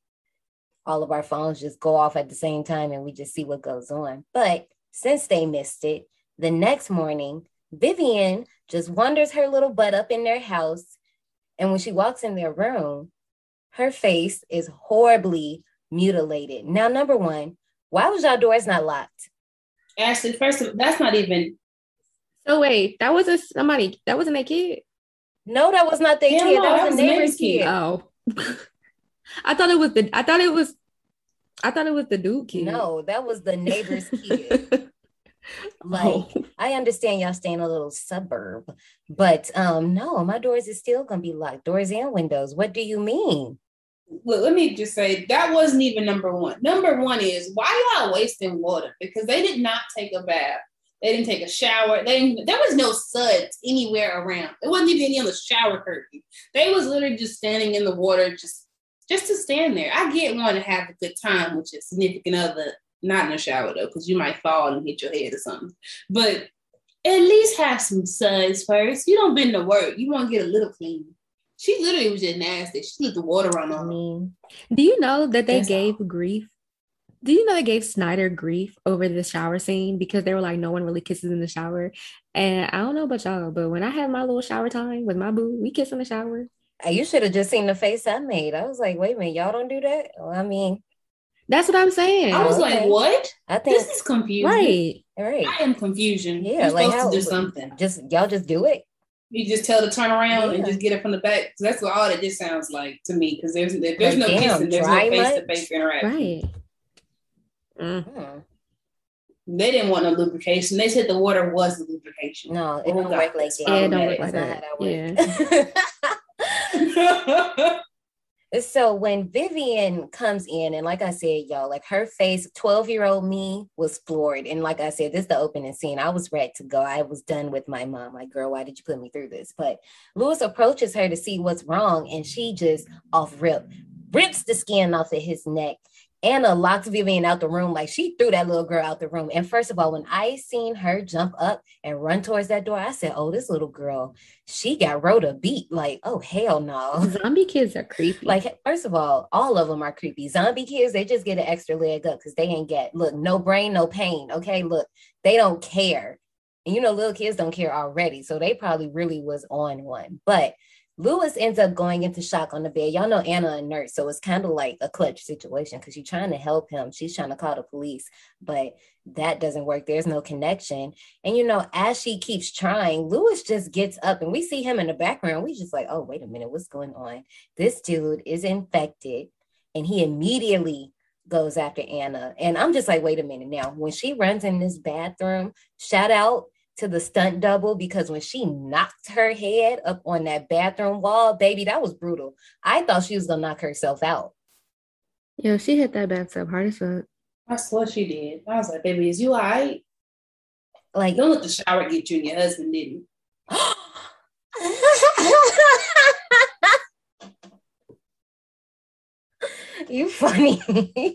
all of our phones just go off at the same time and we just see what goes on. But since they missed it, the next morning, Vivian just wanders her little butt up in their house. And when she walks in their room, her face is horribly mutilated. Now, number one, why was y'all doors not locked? Ashley, first of all, that's not even. So wait, that was a somebody that wasn't a kid. No, that was not their yeah, kid. No, that, was a neighbor's kid. kid. Oh, I thought it was the. I thought it was. I thought it was the dude kid. No, that was the neighbor's kid. like oh. I understand y'all stay in a little suburb, but um no, my doors is still gonna be locked, doors and windows. What do you mean? Look, let me just say that wasn't even number one. Number one is why y'all wasting water? Because they did not take a bath. They didn't take a shower. They there was no suds anywhere around. There wasn't even any on the shower curtain. They was literally just standing in the water, just just to stand there. I get one to have a good time with your significant other, not in the shower though, because you might fall and hit your head or something. But at least have some suds first. You don't bend to work. You want to get a little clean. She literally was just nasty. She let the water run on me. Mm-hmm. Do you know that they That's gave all. grief? Do you know they gave Snyder grief over the shower scene because they were like, no one really kisses in the shower. And I don't know about y'all, but when I had my little shower time with my boo, we kiss in the shower. You should have just seen the face I made. I was like, wait a minute, y'all don't do that? Well, I mean, that's what I'm saying. I was okay. like, what? I think this is confusing. Right. Right. I am confusion. Yeah, You're like how, to do something. Just y'all just do it. You just tell the turn around yeah. and just get it from the back. That's what all that just sounds like to me. Because there's there's like, no damn, kissing, there's no face to face interaction. Right. Mm-hmm. They didn't want no lubrication. They said the water was the lubrication. No, it oh, don't work like that. Yeah, it don't work like that. Yeah. so when Vivian comes in, and like I said, y'all, like her face, 12 year old me was floored. And like I said, this is the opening scene. I was ready to go. I was done with my mom. Like, girl, why did you put me through this? But Lewis approaches her to see what's wrong, and she just off rip rips the skin off of his neck Ana locked Vivian out the room. Like she threw that little girl out the room. And first of all, when I seen her jump up and run towards that door, I said, Oh, this little girl, she got Rhoda beat. Like, oh hell no. Zombie kids are creepy. Like, first of all, all of them are creepy. Zombie kids, they just get an extra leg up because they ain't get look, no brain, no pain. Okay. Look, they don't care. And you know, little kids don't care already. So they probably really was on one. But Louis ends up going into shock on the bed. Y'all know Ana a nurse, so it's kind of like a clutch situation because you're trying to help him. She's trying to call the police, but that doesn't work. There's no connection. And you know, as she keeps trying, Lewis just gets up and we see him in the background. We just like, oh, wait a minute, what's going on? This dude is infected, and he immediately goes after Ana. And I'm just like, wait a minute now. When she runs in this bathroom, shout out to the stunt double because when she knocked her head up on that bathroom wall, baby, that was brutal. I thought she was gonna knock herself out. Yo, she hit that bathtub hard as fuck. I swear she did. I was like, baby, is you all right? Like, don't let the shower get you and your husband didn't. you funny.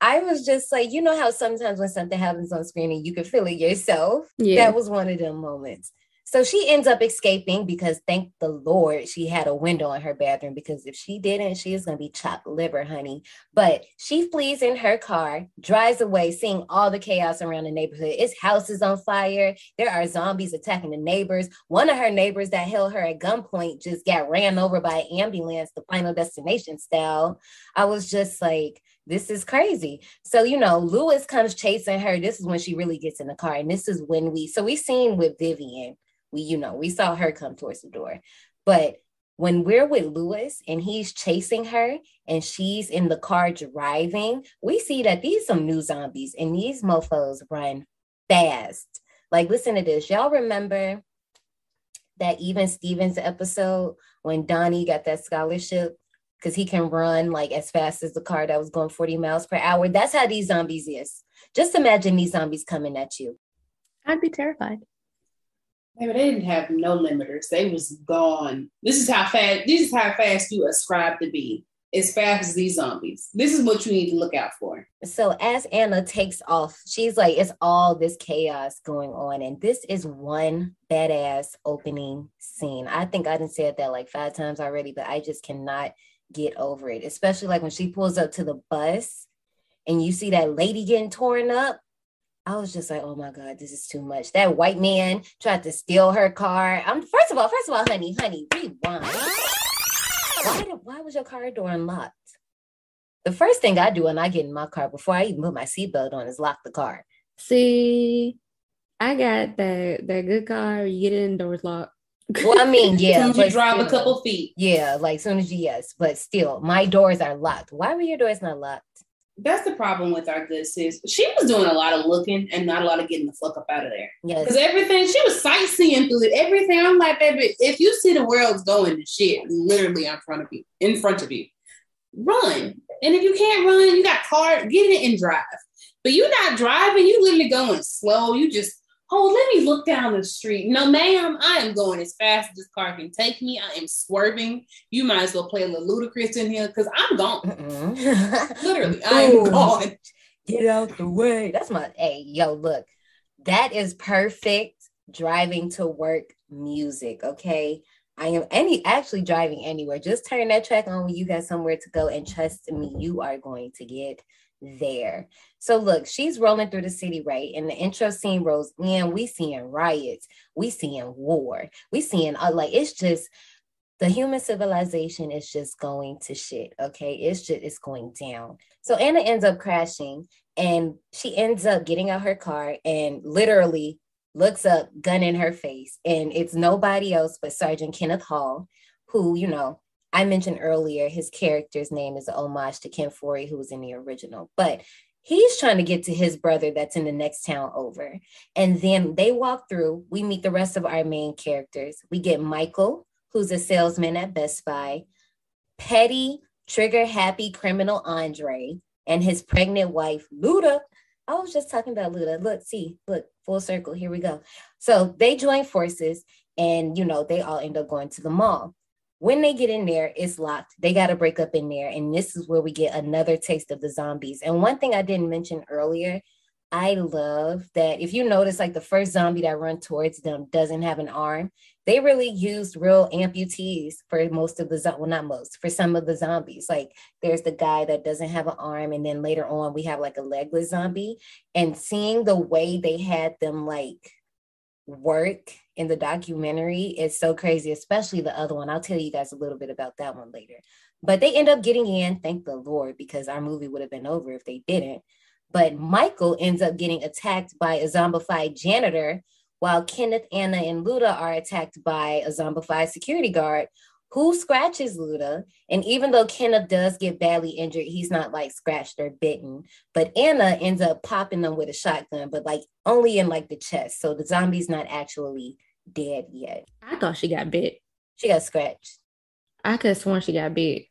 I was just like, you know how sometimes when something happens on screen and you can feel it yourself? Yeah. That was one of them moments. So she ends up escaping because thank the Lord she had a window in her bathroom because if she didn't, she is going to be chopped liver, honey. But she flees in her car, drives away, seeing all the chaos around the neighborhood. It's houses on fire. There are zombies attacking the neighbors. One of her neighbors that held her at gunpoint just got ran over by an ambulance, the final destination style. I was just like, this is crazy. So, you know, Lewis comes chasing her. This is when she really gets in the car. And this is when we, so we seen with Vivian we you know we saw her come towards the door but when we're with lewis and he's chasing her and she's in the car driving we see that these some new zombies and these mofos run fast like listen to this y'all remember that even stevens episode when donnie got that scholarship because he can run like as fast as the car that was going 40 miles per hour that's how these zombies is just imagine these zombies coming at you i'd be terrified Maybe they didn't have no limiters. They was gone. This is how fast. This is how fast you ascribe to be. As fast as these zombies. This is what you need to look out for. So as Ana takes off, she's like, it's all this chaos going on, and this is one badass opening scene. I think I didn't say that like five times already, but I just cannot get over it. Especially like when she pulls up to the bus, and you see that lady getting torn up I was just like, oh my God, this is too much. That white man tried to steal her car. I'm first of all, first of all, honey, honey, rewind. Why, did, why was your car door unlocked? The first thing I do when I get in my car before I even put my seatbelt on is lock the car. See, I got that that good car. You get in, doors locked. Well, I mean, yeah. as soon as you drive still, a couple feet. Yeah, like soon as you yes, but still, my doors are locked. Why were your doors not locked? that's the problem with our good sis. She was doing a lot of looking and not a lot of getting the fuck up out of there. Yes. Because everything, she was sightseeing through it. Everything. I'm like, baby, if you see the world's going to shit literally in front of you, in front of you, run. And if you can't run, you got car, get in it and drive. But you're not driving, you literally going slow. You just oh, let me look down the street. No, ma'am, I am going as fast as this car can take me. I am swerving. You might as well play a little Ludacris in here because I'm gone. Literally, I am gone. Get out the way. That's my, hey, yo, look, that is perfect driving to work music, okay? I am any actually driving anywhere. Just turn that track on when you got somewhere to go, and trust me, you are going to get there. So look, she's rolling through the city, right? And the intro scene rolls in. We seeing riots, we seeing war, we seeing uh, like it's just the human civilization is just going to shit. Okay, it's just it's going down. So Ana ends up crashing, and she ends up getting out her car and literally looks up, gun in her face, and it's nobody else but Sergeant Kenneth Hall, who you know I mentioned earlier, his character's name is an homage to Ken Foree, who was in the original, but he's trying to get to his brother that's in the next town over. And then they walk through, we meet the rest of our main characters. We get Michael, who's a salesman at Best Buy, petty, trigger happy criminal Andre, and his pregnant wife, Luda. I was just talking about Luda. Look, see, look, full circle. Here we go. So they join forces and, you know, they all end up going to the mall when they get in there, it's locked. They got to break up in there. And this is where we get another taste of the zombies. And one thing I didn't mention earlier, I love that if you notice, like the first zombie that run towards them doesn't have an arm. They really used real amputees for most of the well, not most, for some of the zombies. Like there's the guy that doesn't have an arm, and then later on we have like a legless zombie. And seeing the way they had them like work in the documentary is so crazy, especially the other one. I'll tell you guys a little bit about that one later. But they end up getting in, thank the Lord, because our movie would have been over if they didn't. But Michael ends up getting attacked by a zombified janitor, while Kenneth, Ana, and Luda are attacked by a zombified security guard who scratches Luda. And even though Kenneth does get badly injured, he's not like scratched or bitten. But Ana ends up popping them with a shotgun, but like only in like the chest. So the zombie's not actually dead yet. I thought she got bit. She got scratched. I could have sworn she got bit.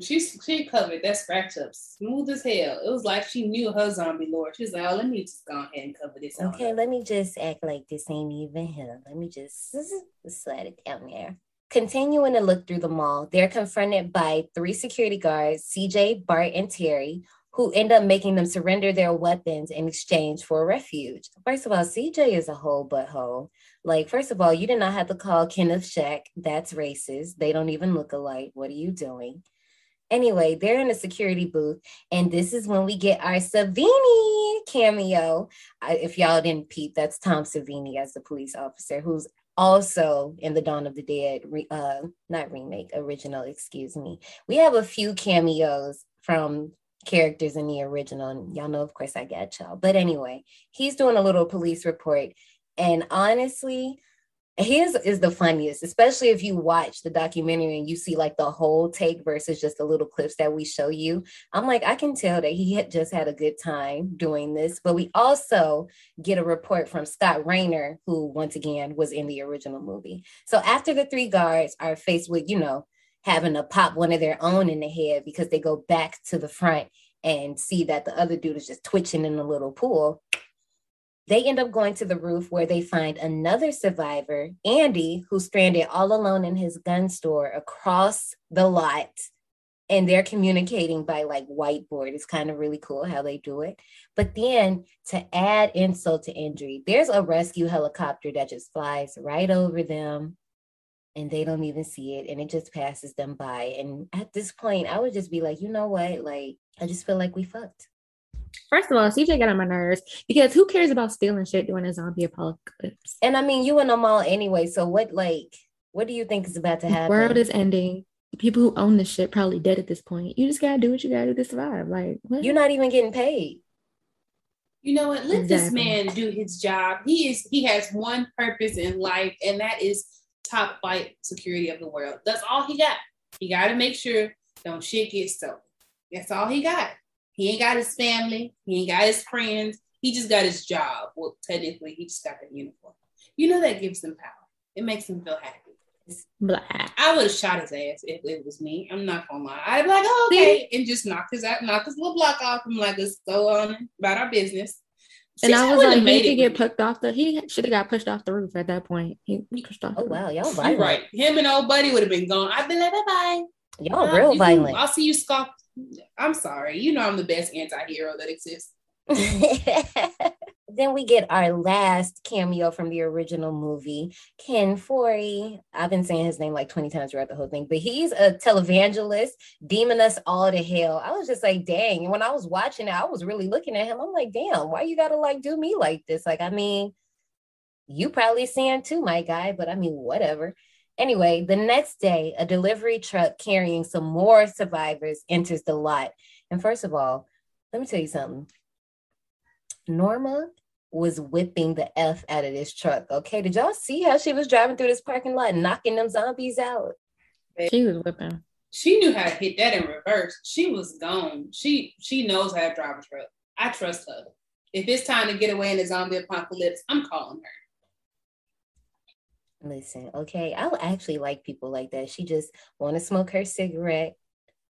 She she covered that scratch up smooth as hell. It was like she knew her zombie lord. She's like, oh, let me just go ahead and cover this. Okay, let me just act like this ain't even here. Let me just slide it down there. Continuing to look through the mall, they're confronted by three security guards, CJ, Bart, and Terry, who end up making them surrender their weapons in exchange for a refuge. First of all, CJ is a whole butthole. Like, first of all, you did not have to call Kenneth Shaq. That's racist. They don't even look alike. What are you doing? Anyway, they're in a security booth, and this is when we get our Savini cameo. I, if y'all didn't peep, that's Tom Savini as the police officer, who's also in the Dawn of the Dead, re, uh, not remake, original, excuse me. We have a few cameos from characters in the original, and y'all know, of course, I got y'all. But anyway, he's doing a little police report, and honestly, his is the funniest, especially if you watch the documentary and you see like the whole take versus just the little clips that we show you. I'm like, I can tell that he had just had a good time doing this. But we also get a report from Scott Reiniger, who once again was in the original movie. So after the three guards are faced with, you know, having to pop one of their own in the head because they go back to the front and see that the other dude is just twitching in the little pool they end up going to the roof where they find another survivor, Andy, who's stranded all alone in his gun store across the lot. And they're communicating by like whiteboard. It's kind of really cool how they do it. But then to add insult to injury, there's a rescue helicopter that just flies right over them and they don't even see it and it just passes them by. And at this point, I would just be like, you know what? Like, I just feel like we fucked. First of all, CJ got on my nerves because who cares about stealing shit during a zombie apocalypse? And I mean, you in the mall anyway. So what, like, what do you think is about to happen? The world is ending. The people who own this shit probably dead at this point. You just gotta do what you gotta do to survive. Like, what? you're not even getting paid. You know what? Let exactly. this man do his job. He is. He has one purpose in life, and that is top flight security of the world. That's all he got. He got to make sure don't shit get stolen. That's all he got. He ain't got his family. He ain't got his friends. He just got his job. Well, technically, he just got the uniform. You know that gives him power. It makes him feel happy. Blah. I would have shot his ass if it was me. I'm not gonna lie. I'd be like, oh, okay, and just knock his out, knock his little block off. I'm like, let's go on about our business. And I was like, he could get pushed off the. He should have got pushed off the roof at that point. He pushed off. Oh wow, y'all violent. right. Him and old buddy would have been gone. I'd be like, bye bye. Y'all real violent. I'll see you scoff I'm sorry. You know I'm the best anti-hero that exists. then we get our last cameo from the original movie, Ken Foree. I've been saying his name like 20 times throughout the whole thing, but he's a televangelist, deeming us all to hell. I was just like, dang. And when I was watching it, I was really looking at him. I'm like, damn, why you gotta like do me like this? Like, I mean, you probably sin too, my guy, but I mean, whatever. Anyway, the next day, a delivery truck carrying some more survivors enters the lot. And first of all, let me tell you something. Norma was whipping the F out of this truck. Okay. Did y'all see how she was driving through this parking lot, knocking them zombies out? She was whipping. She knew how to hit that in reverse. She was gone. She she knows how to drive a truck. I trust her. If it's time to get away in the zombie apocalypse, I'm calling her. Listen, okay, I'll actually like people like that. She just want to smoke her cigarette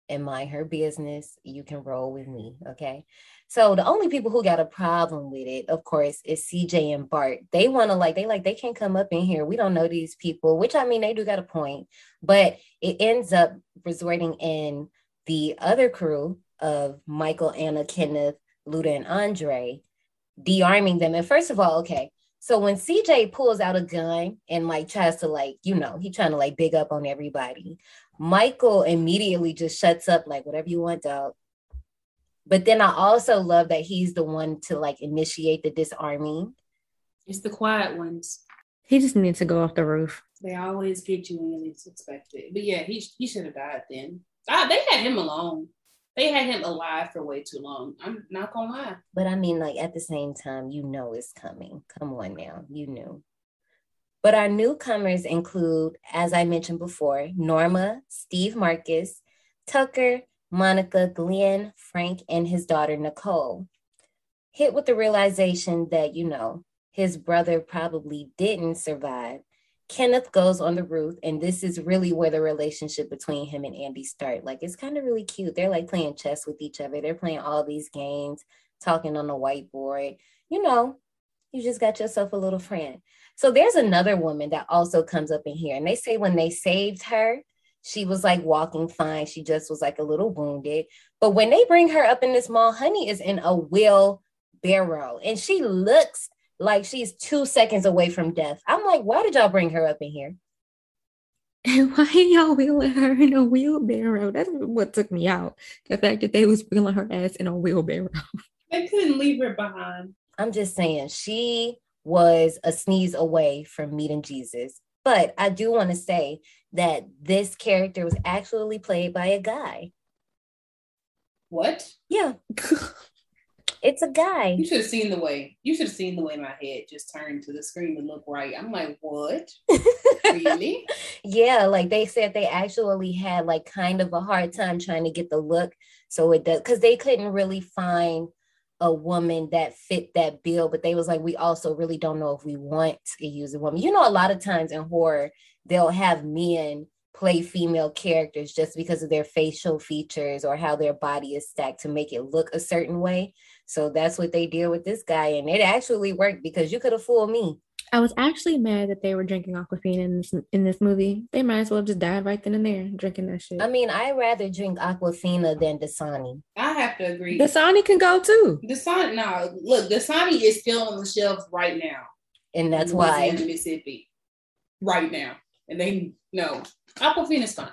and mind her business. You can roll with me, okay? So the only people who got a problem with it, of course, is CJ and Bart. They want to like, they like, they can't come up in here. We don't know these people, which I mean, they do got a point, but it ends up resorting in the other crew of Michael, Ana, Kenneth, Luda, and Andre, de-arming them. And first of all, okay, so when CJ pulls out a gun and like tries to like, you know, he trying to like big up on everybody, Michael immediately just shuts up like whatever you want, dog. But then I also love that he's the one to like initiate the disarming. It's the quiet ones. He just needs to go off the roof. They always get you when you least expect it. But yeah, he he should have died then. Ah, they had him alone they had him alive for way too long. I'm not gonna lie. But I mean, like at the same time, you know it's coming. Come on now, you knew. But our newcomers include, as I mentioned before, Norma, Steve Marcus, Tucker, Monica, Glenn, Frank, and his daughter Nicole. Hit with the realization that, you know, his brother probably didn't survive, Kenneth goes on the roof, and this is really where the relationship between him and Andy start. Like it's kind of really cute. They're like playing chess with each other. They're playing all these games, talking on the whiteboard. You know, you just got yourself a little friend. So there's another woman that also comes up in here, and they say when they saved her, she was like walking fine. She just was like a little wounded. But when they bring her up in this mall, Honey is in a wheelbarrow, and she looks like she's two seconds away from death. I'm like, why did y'all bring her up in here? And why y'all wheeling her in a wheelbarrow? That's what took me out. The fact that they was wheeling her ass in a wheelbarrow. They couldn't leave her behind. I'm just saying, she was a sneeze away from meeting Jesus. But I do want to say that this character was actually played by a guy. What? Yeah. it's a guy. You should have seen the way. You should have seen the way my head just turned to the screen and look right. I'm like, what? really? Yeah, like they said they actually had like kind of a hard time trying to get the look. So it does because they couldn't really find a woman that fit that bill, but they was like, we also really don't know if we want to use a woman. You know, a lot of times in horror, they'll have men play female characters just because of their facial features or how their body is stacked to make it look a certain way. So that's what they did with this guy, and it actually worked because you could have fooled me. I was actually mad that they were drinking Aquafina in this in this movie. They might as well have just died right then and there drinking that shit. I mean, I'd rather drink Aquafina than Dasani. I have to agree. Dasani can go too. Dasani, no, look, Dasani is still on the shelves right now, and that's why Mississippi, right now, and they no Aquafina's fine.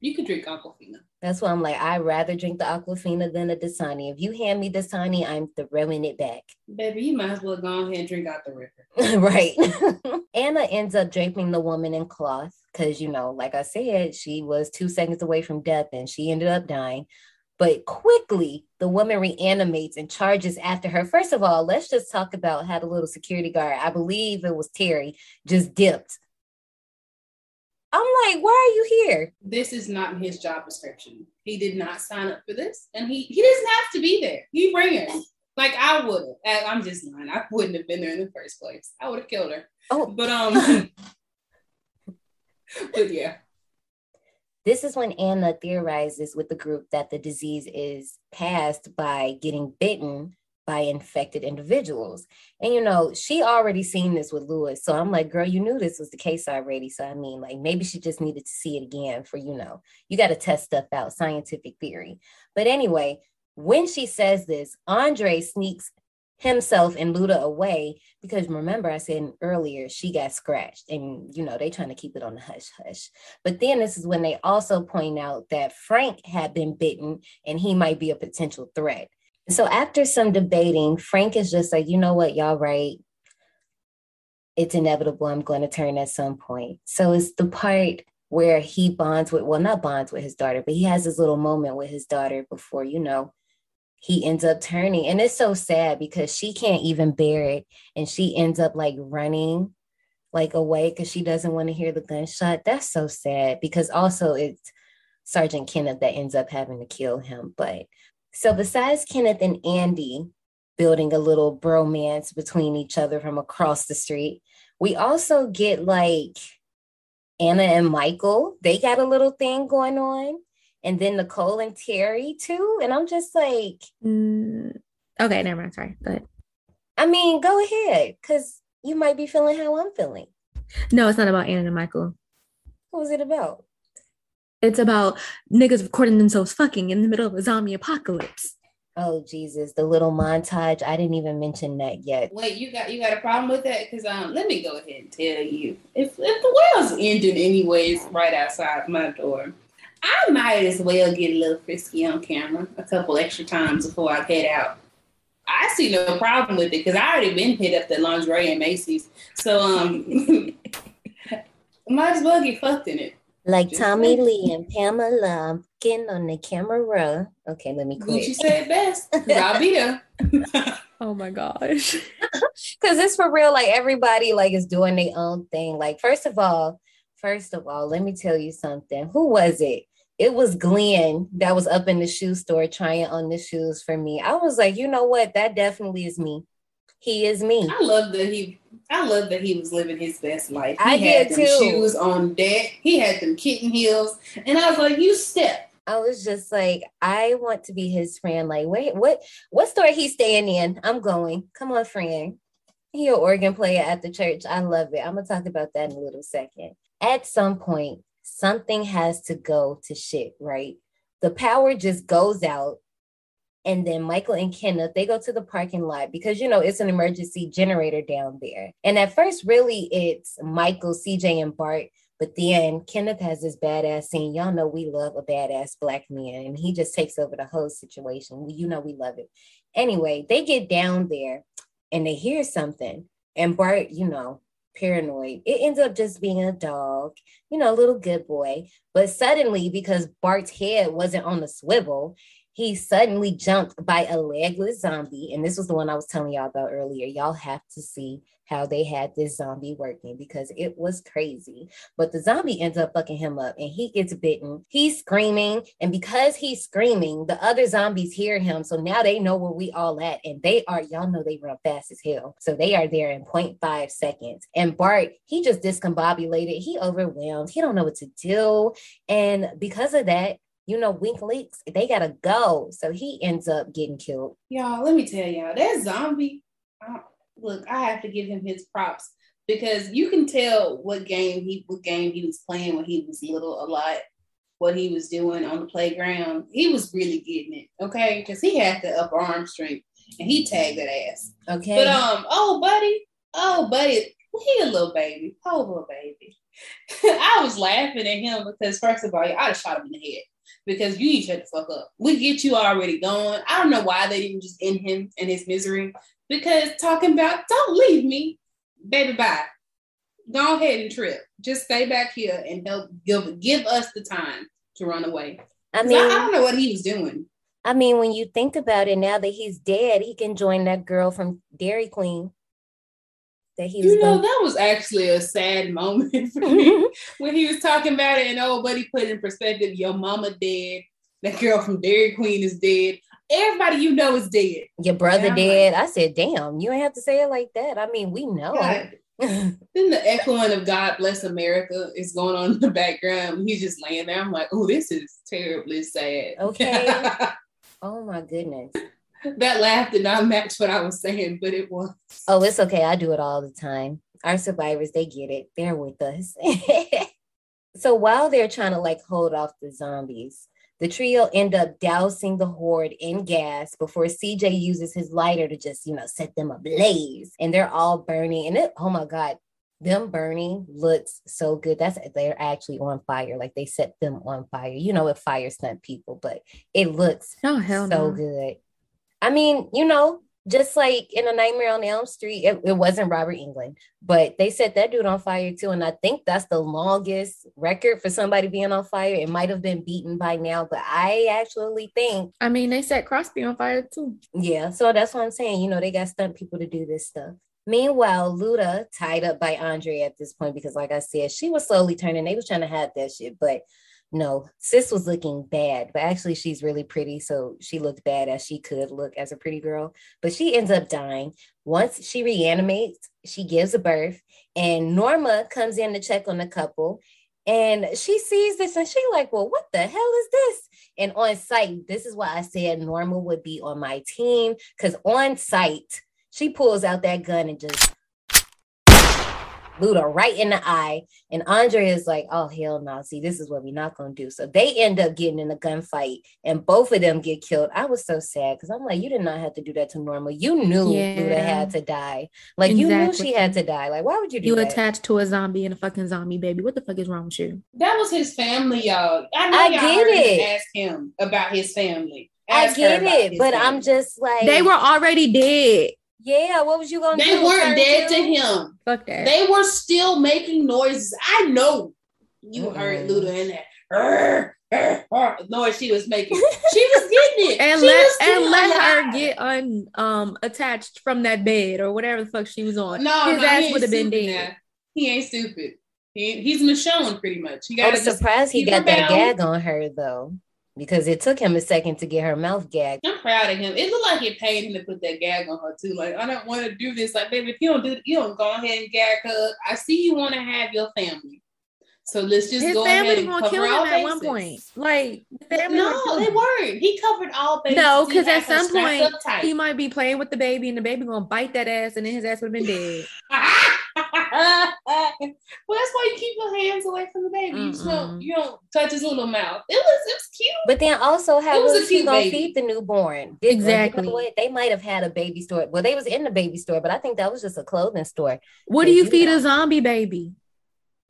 You can drink Aquafina. That's why I'm like, I'd rather drink the Aquafina than the Dasani. If you hand me Dasani, I'm throwing it back. Baby, you might as well go ahead and drink out the river. right. Ana ends up draping the woman in cloth because, you know, like I said, she was two seconds away from death and she ended up dying. But quickly, the woman reanimates and charges after her. First of all, let's just talk about how the little security guard, I believe it was Terry, just dipped I'm like, why are you here? This is not his job description. He did not sign up for this, and he he doesn't have to be there. He ran. Like I would have. I'm just lying. I wouldn't have been there in the first place. I would have killed her. Oh, but um, but yeah. This is when Ana theorizes with the group that the disease is passed by getting bitten by infected individuals. And you know, she already seen this with Lewis. So I'm like, girl, you knew this was the case already. So I mean, like maybe she just needed to see it again for, you know, you got to test stuff out, scientific theory. But anyway, when she says this, Andre sneaks himself and Luda away because remember I said earlier she got scratched and you know they trying to keep it on the hush hush. But then this is when they also point out that Frank had been bitten and he might be a potential threat. So after some debating, Frank is just like, you know what, y'all right. It's inevitable. I'm going to turn at some point. So it's the part where he bonds with, well, not bonds with his daughter, but he has this little moment with his daughter before, you know, he ends up turning. And it's so sad because she can't even bear it. And she ends up like running like away because she doesn't want to hear the gunshot. That's so sad because also it's Sergeant Kenneth that ends up having to kill him. But so besides Kenneth and Andy building a little bromance between each other from across the street, we also get like Ana and Michael. They got a little thing going on. And then Nicole and Terry too. And I'm just like, mm, okay, never mind. Sorry. Go ahead. I mean, go ahead, because you might be feeling how I'm feeling. No, it's not about Ana and Michael. What was it about? It's about niggas recording themselves fucking in the middle of a zombie apocalypse. Oh Jesus, the little montage. I didn't even mention that yet. Wait, you got you got a problem with that? Because um, let me go ahead and tell you, if if the world's ending anyways, right outside my door, I might as well get a little frisky on camera a couple extra times before I head out. I see no problem with it because I already been hit up the lingerie in Macy's, so um, might as well get fucked in it. Like Just Tommy like, Lee and Pamela getting on the camera. Okay, let me quit. Gucci said best. I'll be there. oh my gosh. Cause it's for real, like everybody like is doing their own thing. Like, first of all, first of all, let me tell you something. Who was it? It was Glenn that was up in the shoe store trying on the shoes for me. I was like, you know what? That definitely is me. He is me. I love that he I love that he was living his best life. He I had did them too. shoes on deck. He had them kitten heels. And I was like, you step. I was just like, I want to be his friend. Like, wait, what what store he's staying in? I'm going. Come on, friend. He an organ player at the church. I love it. I'm gonna talk about that in a little second. At some point, something has to go to shit, right? The power just goes out. And then Michael and Kenneth, they go to the parking lot because you know it's an emergency generator down there. And at first, really, it's Michael, CJ, and Bart but then Kenneth has this badass scene. Y'all know we love a badass black man, and he just takes over the whole situation. You know we love it. Anyway, they get down there and they hear something, and Bart, you know, paranoid. It ends up just being a dog, you know, a little good boy. But suddenly, because Bart's head wasn't on the swivel, he suddenly jumped by a legless zombie. And this was the one I was telling y'all about earlier. Y'all have to see how they had this zombie working because it was crazy. But the zombie ends up fucking him up and he gets bitten. He's screaming. And because he's screaming, the other zombies hear him. So now they know where we all at. And they are, y'all know they run fast as hell. So they are there in 0.5 seconds. And Bart, he just discombobulated. He overwhelmed. He don't know what to do. And because of that, you know, Wink Leaks, they gotta go. So he ends up getting killed. Y'all, let me tell y'all, that zombie, uh, look, I have to give him his props because you can tell what game he what game he was playing when he was little a lot, what he was doing on the playground. He was really getting it, okay? Because he had the upper arm strength and he tagged that ass. Okay. But um, oh buddy, oh buddy, he a little baby. Oh little baby. I was laughing at him because first of all, I'd have shot him in the head because you need to shut the fuck up. We get you already going. I don't know why they didn't just end him in his misery because talking about don't leave me, baby. Bye. Go ahead and trip. Just stay back here and help give give us the time to run away. I mean, I, I don't know what he was doing. I mean, when you think about it, now that he's dead, he can join that girl from Dairy Queen. That he was You know, gonna- that was actually a sad moment for me when he was talking about it, and oh, old buddy put in perspective, your mama dead, that girl from Dairy Queen is dead. Everybody you know is dead. your brother Yeah, dead. I said, damn, you ain't have to say it like that. I mean, we know. God. Then the echoing of God Bless America is going on in the background. He's just laying there. I'm like, oh, this is terribly sad. Okay. oh my goodness. That laugh did not match what I was saying, but it was. Oh, it's okay. I do it all the time. Our survivors, they get it. They're with us. so while they're trying to like hold off the zombies, the trio end up dousing the horde in gas before CJ uses his lighter to just, you know, set them ablaze. And they're all burning. And it, oh my God, them burning looks so good. That's they're actually on fire. Like they set them on fire. You know, it fire stunt people, but it looks Oh hell so no. good. I mean, you know, just like in A Nightmare on Elm Street, it, it wasn't Robert Englund, but they set that dude on fire too. And I think that's the longest record for somebody being on fire. It might have been beaten by now, but I actually think, I mean, they set Crosby on fire too. yeah. So that's what I'm saying. You know, they got stunt people to do this stuff. Meanwhile, Luda tied up by Andre at this point because, like I said, she was slowly turning. They was trying to have that shit, but no, sis was looking bad, but actually she's really pretty. So she looked bad as she could look as a pretty girl. But she ends up dying. Once she reanimates, she gives a birth, and Norma comes in to check on the couple. And she sees this and she like, well, what the hell is this? And on site, this is why I said Norma would be on my team. Cause on site, she pulls out that gun and just Luda right in the eye. And Andre is like, oh, hell no. See, this is what we're not going to do. So they end up getting in a gunfight and both of them get killed. I was so sad because I'm like, you did not have to do that to Norma. You knew Luda Yeah. had to die. Like, you knew she had to die. Like, why would you do that? You that? attached to a zombie and a fucking zombie baby. What the fuck is wrong with you? That was his family, y'all. I know I y'all get heard him it. Ask him about his family. I Ask her get it, his but I'm just like, They were already dead. Yeah, what was you going to do? They weren't dead to? to him. Fuck that. They were still making noises. I know you Mm-mm. heard Luda in there. noise she was making. She was getting it. and She let was and still let her get un um attached from that bed or whatever the fuck she was on. No, his no, ass would have been stupid dead. now. He ain't stupid. He, he's Michonne pretty much. He I got was surprised he got that bound. gag on her though, because it took him a second to get her mouth gagged. I'm proud of him. It looked like it paid him to put that gag on her too. Like I don't want to do this. Like baby, if you don't do, it, you don't go ahead and gag her. I see you want to have your family, so let's just His go ahead family and gonna cover kill all him at one bases. point. Like the family gonna No, they weren't. He covered all bases. No, because at some point he might be playing with the baby and the baby gonna bite that ass and then his ass would have been dead. well, that's why you keep your hands away from the baby. You just don't, you don't touch his little mouth. It was it was cute. But then also, how It was a was he cute gonna baby. feed the newborn? Exactly. You know? They might have had a baby store. Well, they was in the baby store, but I think that was just a clothing store. What do you you feed know. a zombie baby?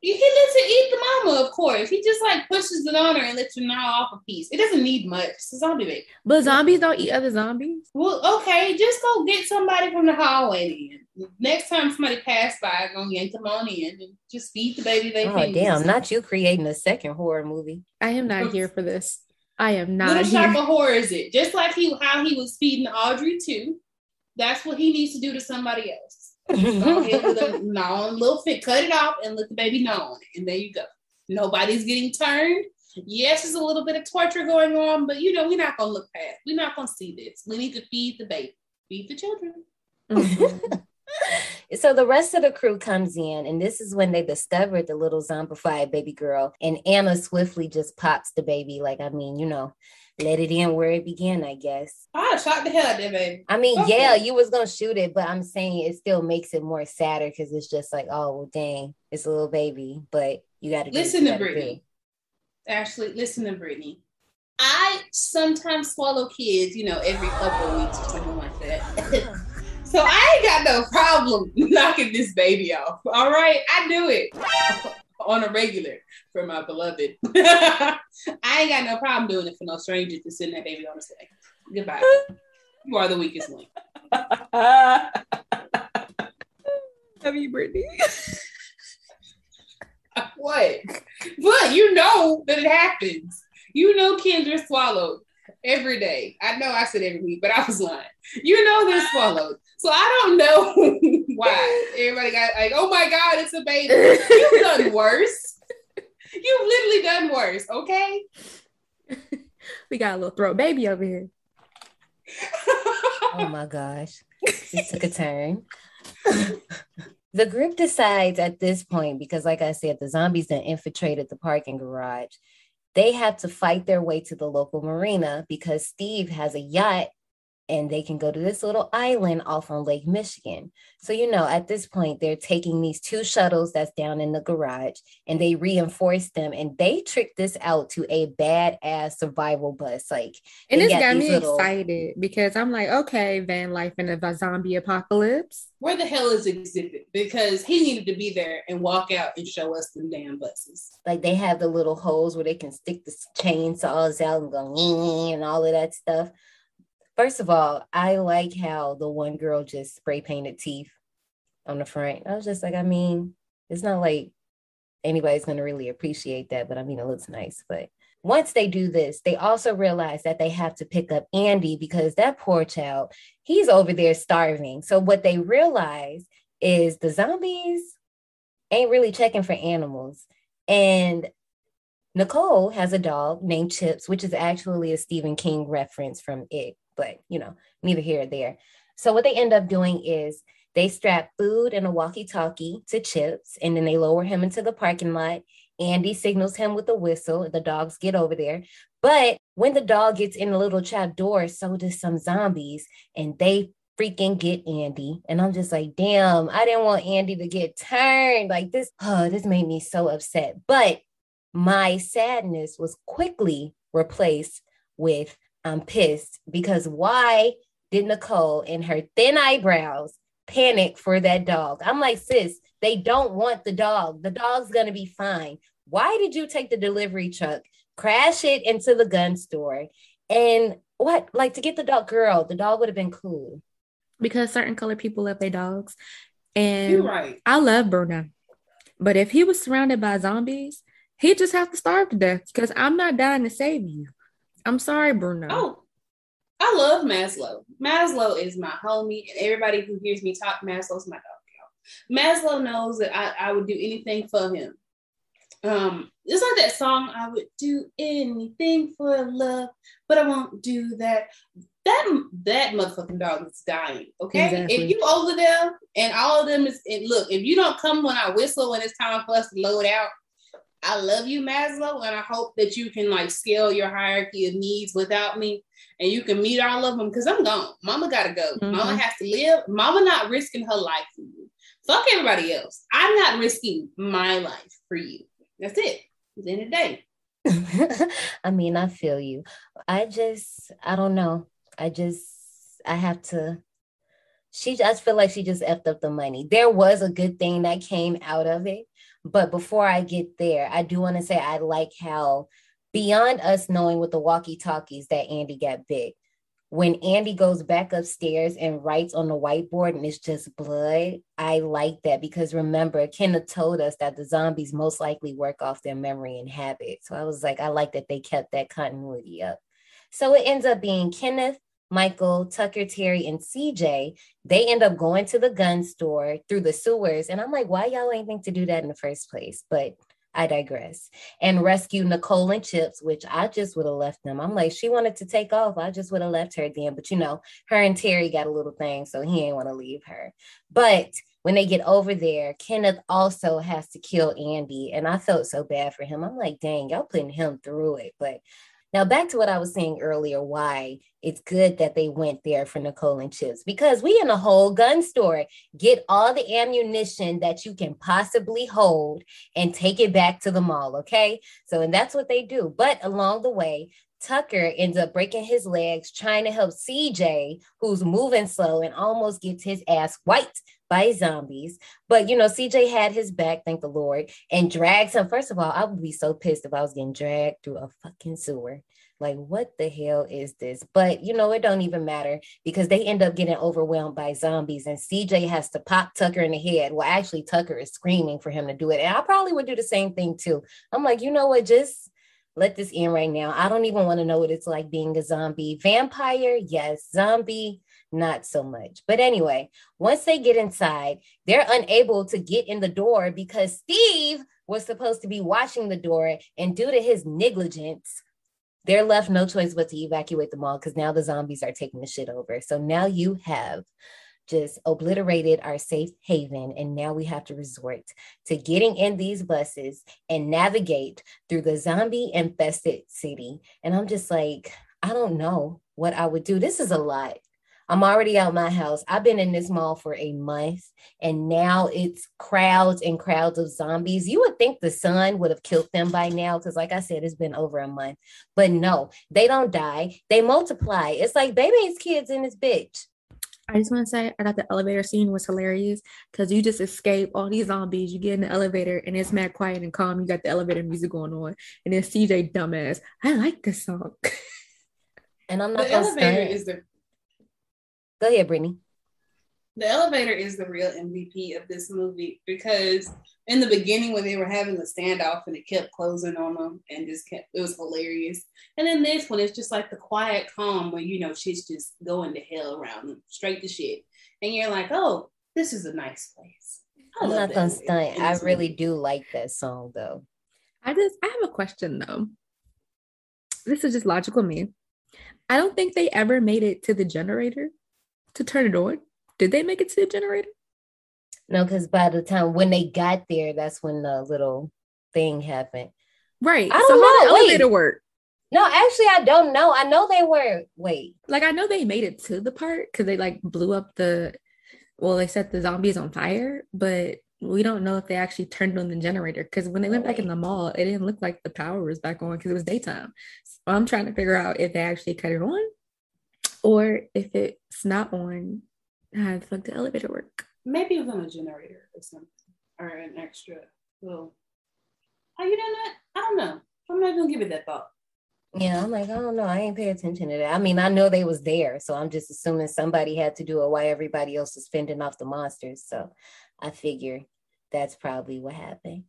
He lets it eat the mama, of course. He just like pushes it on her and lets her gnaw off a piece. It doesn't need much. It's a zombie baby. But zombies don't eat other zombies. Well, okay, just go get somebody from the hallway then. Next time somebody pass by, go yank them on in and just feed the baby they Oh feed. damn! Not you creating a second horror movie. I am not here for this. I am not Little shop here. of horror is it? Just like he how he was feeding Audrey II. That's what he needs to do to somebody else. Go ahead with a gnaw on little fit, cut it off and let the baby gnaw on it. And there you go. Nobody's getting turned. Yes, there's a little bit of torture going on, but you know, we're not gonna look past. We're not gonna see this. We need to feed the baby, feed the children. Mhm. So the rest of the crew comes in, and this is when they discovered the little zombified baby girl. And Ana swiftly just pops the baby, like I mean, you know, let it in where it began, I guess. Ah, I shot the hell out of that baby. I mean, Okay. yeah, you was gonna shoot it, but I'm saying it still makes it more sadder because it's just like, oh well, dang, it's a little baby, but you got to Listen to Brittney. Ashley, listen to Brittney. I sometimes swallow kids, you know, every couple of weeks or something like that. so I ain't got no problem knocking this baby off. All right, I do it on a regular for my beloved. I ain't got no problem doing it for no stranger to send that baby on the side. Goodbye. You are the weakest link. Have you, Brittney. What? But you know that it happens. You know Kendra swallowed every day. I know I said every week, but I was lying. You know they're swallowed. So I don't know why. Everybody got like, oh my God, it's a baby. You've done worse. You've literally done worse, okay? We got a little throat baby over here. Oh my gosh, this took a turn. the group decides at this point, because like I said, the zombies that infiltrated the parking garage, they have to fight their way to the local marina because Steve has a yacht and they can go to this little island off on Lake Michigan. So, you know, at this point, they're taking these two shuttles that's down in the garage and they reinforce them and they trick this out to a badass survival bus. Like, And they it's got got me little- excited because I'm like, okay, van life in a zombie apocalypse. Where the hell is Xzibit? Because he needed to be there and walk out and show us them damn buses. like they have the little holes where they can stick the chainsaws out and go and all of that stuff. First of all, I like how the one girl just spray painted teeth on the front. I was just like, I mean, it's not like anybody's gonna really appreciate that, but I mean, it looks nice. But once they do this, they also realize that they have to pick up Andy because that poor child, he's over there starving. So what they realize is the zombies ain't really checking for animals. And Nicole has a dog named Chips, which is actually a Stephen King reference from it, but you know, neither here or there. So what they end up doing is they strap food and a walkie-talkie to Chips, and then they lower him into the parking lot. Andy signals him with a whistle. The dogs get over there. But when the dog gets in the little trap door, so does some zombies, and they freaking get Andy. And I'm just like, damn, I didn't want Andy to get turned. Like this, oh, this made me so upset. But my sadness was quickly replaced with I'm pissed because why did Nicole and her thin eyebrows panic for that dog? I'm like, sis, they don't want the dog. The dog's gonna be fine. Why did you take the delivery truck, crash it into the gun store, and what? Like to get the dog, girl, the dog would have been cool. because certain color people love their dogs. And You're right. I love Bruno. But if he was surrounded by zombies, he'd just have to starve to death because I'm not dying to save you. I'm sorry, Bruno. Oh, I love Maslow. Maslow is my homie, and everybody who hears me talk, Maslow's my dog. Maslow knows that I, I would do anything for him. Um, it's like that song, I would do anything for love, but I won't do that. That that motherfucking dog is dying. Okay. Exactly. If you over there and all of them is and look, if you don't come when I whistle when it's time for us to load out, I love you, Maslow, and I hope that you can like scale your hierarchy of needs without me and you can meet all of them because I'm gone. Mama gotta go. Mm-hmm. Mama has to live. Mama not risking her life for you. Fuck everybody else. I'm not risking my life for you. That's it. The end of the day. I mean, I feel you. I just, I don't know. I just, I have to. She just feel like she just effed up the money. There was a good thing that came out of it, but before I get there, I do want to say I like how beyond us knowing with the walkie talkies that Andy got bit, when Andy goes back upstairs and writes on the whiteboard and it's just blood, I like that because remember, Kenneth told us that the zombies most likely work off their memory and habit. So I was like, I like that they kept that continuity up. So it ends up being Kenneth, Michael, Tucker, Terry, and CJ. They end up going to the gun store through the sewers. And I'm like, why y'all ain't think to do that in the first place? But I digress. And rescue Nicole and Chips, which I just would have left them. I'm like, she wanted to take off. I just would have left her then. But you know, her and Terry got a little thing, so he ain't want to leave her. But when they get over there, Kenneth also has to kill Andy. And I felt so bad for him. I'm like, dang, y'all putting him through it. But now, back to what I was saying earlier, why it's good that they went there for Nicole and Chips because we in a whole gun store get all the ammunition that you can possibly hold and take it back to the mall. Okay. So, and that's what they do. But along the way, Tucker ends up breaking his legs trying to help CJ, who's moving slow and almost gets his ass wiped by zombies. But you know, CJ had his back, thank the Lord, and drags him. First of all, I would be so pissed if I was getting dragged through a fucking sewer. Like, what the hell is this? But you know, it don't even matter because they end up getting overwhelmed by zombies, and CJ has to pop Tucker in the head. Well, actually, Tucker is screaming for him to do it. And I probably would do the same thing too. I'm like, you know what, just let this end right now. I don't even want to know what it's like being a zombie. Vampire, yes. Zombie, not so much. But anyway, once they get inside, they're unable to get in the door because Steve was supposed to be watching the door. And due to his negligence, they're left no choice but to evacuate the mall because now the zombies are taking the shit over. So now you have just obliterated our safe haven. And now we have to resort to getting in these buses and navigate through the zombie infested city. And I'm just like, I don't know what I would do. This is a lot. I'm already out my house. I've been in this mall for a month and now it's crowds and crowds of zombies. You would think the sun would have killed them by now because, like I said, it's been over a month. But no, they don't die. They multiply. It's like baby's kids in this bitch. I just want to say I thought the elevator scene was hilarious because you just escape all these zombies. You get in the elevator and it's mad quiet and calm. You got the elevator music going on, and then CJ dumbass. I like this song. and I'm not the elevator is the. Go ahead, Brittney the elevator is the real MVP of this movie because in the beginning when they were having the standoff and it kept closing on them and just kept it was hilarious. And then this one it's just like the quiet calm where you know shit's just going to hell around them, straight to shit. And you're like, oh, this is a nice place. I am not gonna stunt. I really do like that song though. I just I have a question though. This is just logical me. I don't think they ever made it to the generator to turn it on. Did they make it to the generator? No, because by the time when they got there, that's when the little thing happened. Right. I don't so know. How the elevator Wait. work? No, actually, I don't know. I know they were. Wait. Like I know they made it to the part because they like blew up the. Well, they set the zombies on fire, but we don't know if they actually turned on the generator because when they went back in the mall, it didn't look like the power was back on because it was daytime. So I'm trying to figure out if they actually cut it on or if it's not on how the fuck the elevator work? Maybe it was on a generator or something, or an extra little. How you done that? I don't know. I'm not gonna give it that thought. Yeah, I'm like, I don't know. I ain't pay attention to that. I mean, I know they was there, so I'm just assuming somebody had to do it while everybody else is fending off the monsters. So I figure that's probably what happened.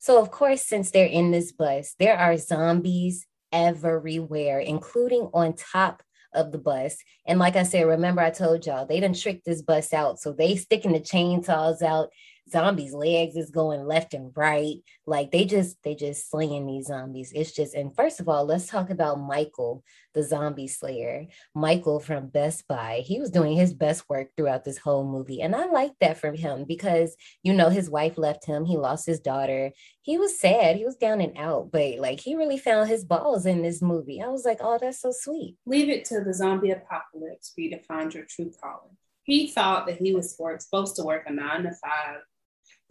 So, of course, since they're in this bus, there are zombies everywhere, including on top of the bus. And like I said, remember I told y'all they didn't trick this bus out. So they sticking the chainsaws out zombies legs is going left and right. Like they just they just slaying these zombies. It's just and first of all let's talk about michael the zombie slayer. Michael from best buy he was doing his best work throughout this whole movie and i like that from him because you know his wife left him he lost his daughter. He was sad he was down and out but like he really found his balls in this movie. I was like oh that's so sweet. Leave it to the zombie apocalypse for you to find your true calling. He thought that he was supposed to work a nine to five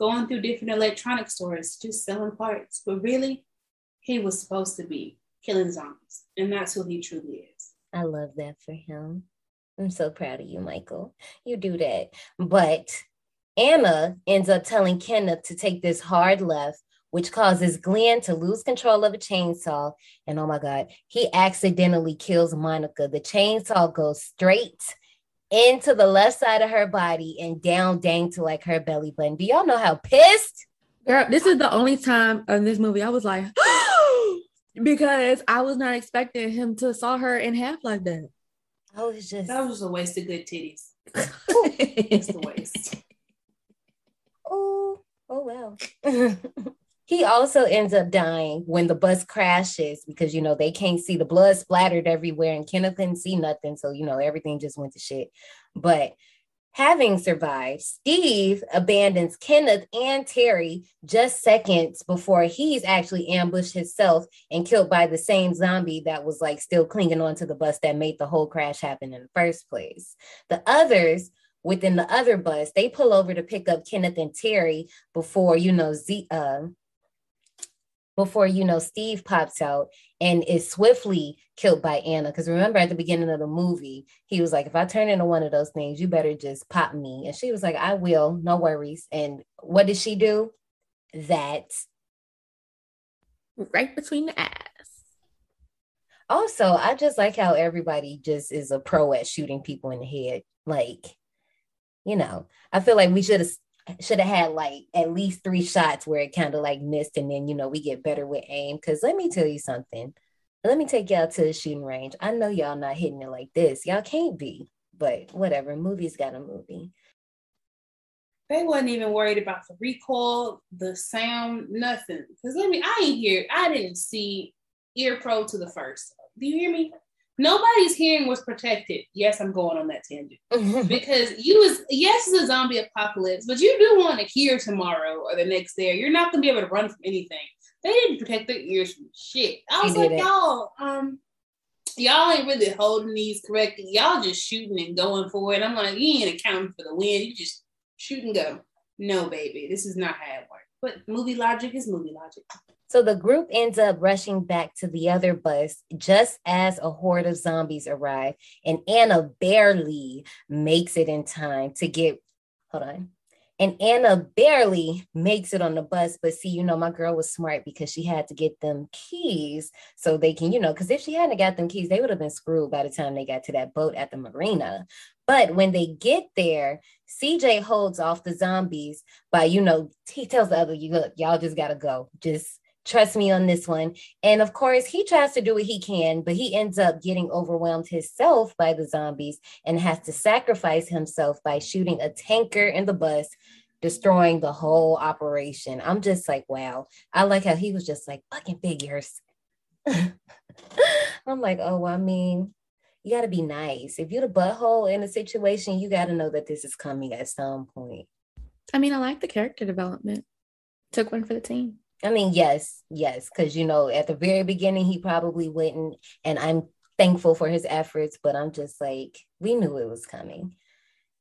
going through different electronic stores, just selling parts. But really, he was supposed to be killing zombies. And that's who he truly is. I love that for him. I'm so proud of you, Michael. You do that. But Ana ends up telling Kenneth to take this hard left, which causes Glenn to lose control of a chainsaw. And oh my God, he accidentally kills Monica. The chainsaw goes straight into the left side of her body and down dang to like her belly button. Do y'all know how pissed? Girl, this is the only time in this movie I was like, because I was not expecting him to saw her in half like that. I was just that was a waste of good titties. it's the waste. Oh, oh well. He also ends up dying when the bus crashes because you know they can't see the blood splattered everywhere and Kenneth couldn't see nothing. So you know everything just went to shit. But having survived, Steve abandons Kenneth and Terry just seconds before he's actually ambushed himself and killed by the same zombie that was like still clinging onto the bus that made the whole crash happen in the first place. The others within the other bus, they pull over to pick up Kenneth and Terry before, you know, Z, uh, before you know Steve pops out and is swiftly killed by Ana. Because remember at the beginning of the movie, he was like, if I turn into one of those things, you better just pop me. And she was like, I will, no worries. And what did she do? That right between the ass. Also, I just like how everybody just is a pro at shooting people in the head. Like, you know, I feel like we should have should have had like at least three shots where it kind of like missed and then you know we get better with aim because let me tell you something. Let me take y'all to the shooting range. I know y'all not hitting it like this. Y'all can't be but whatever movies got a movie. They wasn't even worried about the recoil the sound nothing. Because let me i ain't hear i didn't see ear pro to the first. Do you hear me nobody's hearing was protected. Yes, I'm going on that tangent because you was yes, it's a zombie apocalypse, but you do want to hear tomorrow or the next day. You're not gonna be able to run from anything. They didn't protect their ears from shit. I was like, y'all, um, y'all ain't really holding these correctly. Y'all just shooting and going for it. I'm like, you ain't accounting for the wind. You just shoot and go. No, baby, this is not how it works. But movie logic is movie logic. So the group ends up rushing back to the other bus just as a horde of zombies arrive, and Ana barely makes it in time to get. Hold on. And Ana barely makes it on the bus, but see, you know, my girl was smart because she had to get them keys so they can, you know, because if she hadn't got them keys, they would have been screwed by the time they got to that boat at the marina. But when they get there, CJ holds off the zombies by, you know, he tells the other, you look, y'all just gotta go. Just trust me on this one. And of course, he tries to do what he can, but he ends up getting overwhelmed himself by the zombies and has to sacrifice himself by shooting a tanker in the bus, destroying the whole operation. I'm just like, wow. I like how he was just like, fucking figures. I'm like, oh, I mean, you got to be nice. If you're the butthole in a situation, you got to know that this is coming at some point. I mean, I like the character development. Took one for the team. I mean, yes, yes, because you know, at the very beginning, he probably wouldn't, and I'm thankful for his efforts, but I'm just like, we knew it was coming.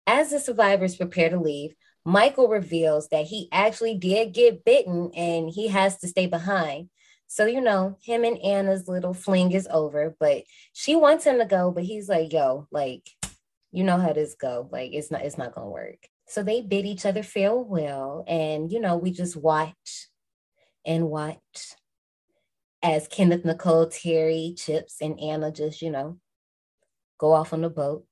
As the survivors prepare to leave, Michael reveals that he actually did get bitten and he has to stay behind. So, you know, him and Ana's little fling is over, but she wants him to go, but he's like, yo, like, you know how this go. Like, it's not, it's not gonna work. So they bid each other farewell, and you know, we just watch and watch as Kenneth, Nicole, Terry, Chips, and Ana just, you know, go off on the boat.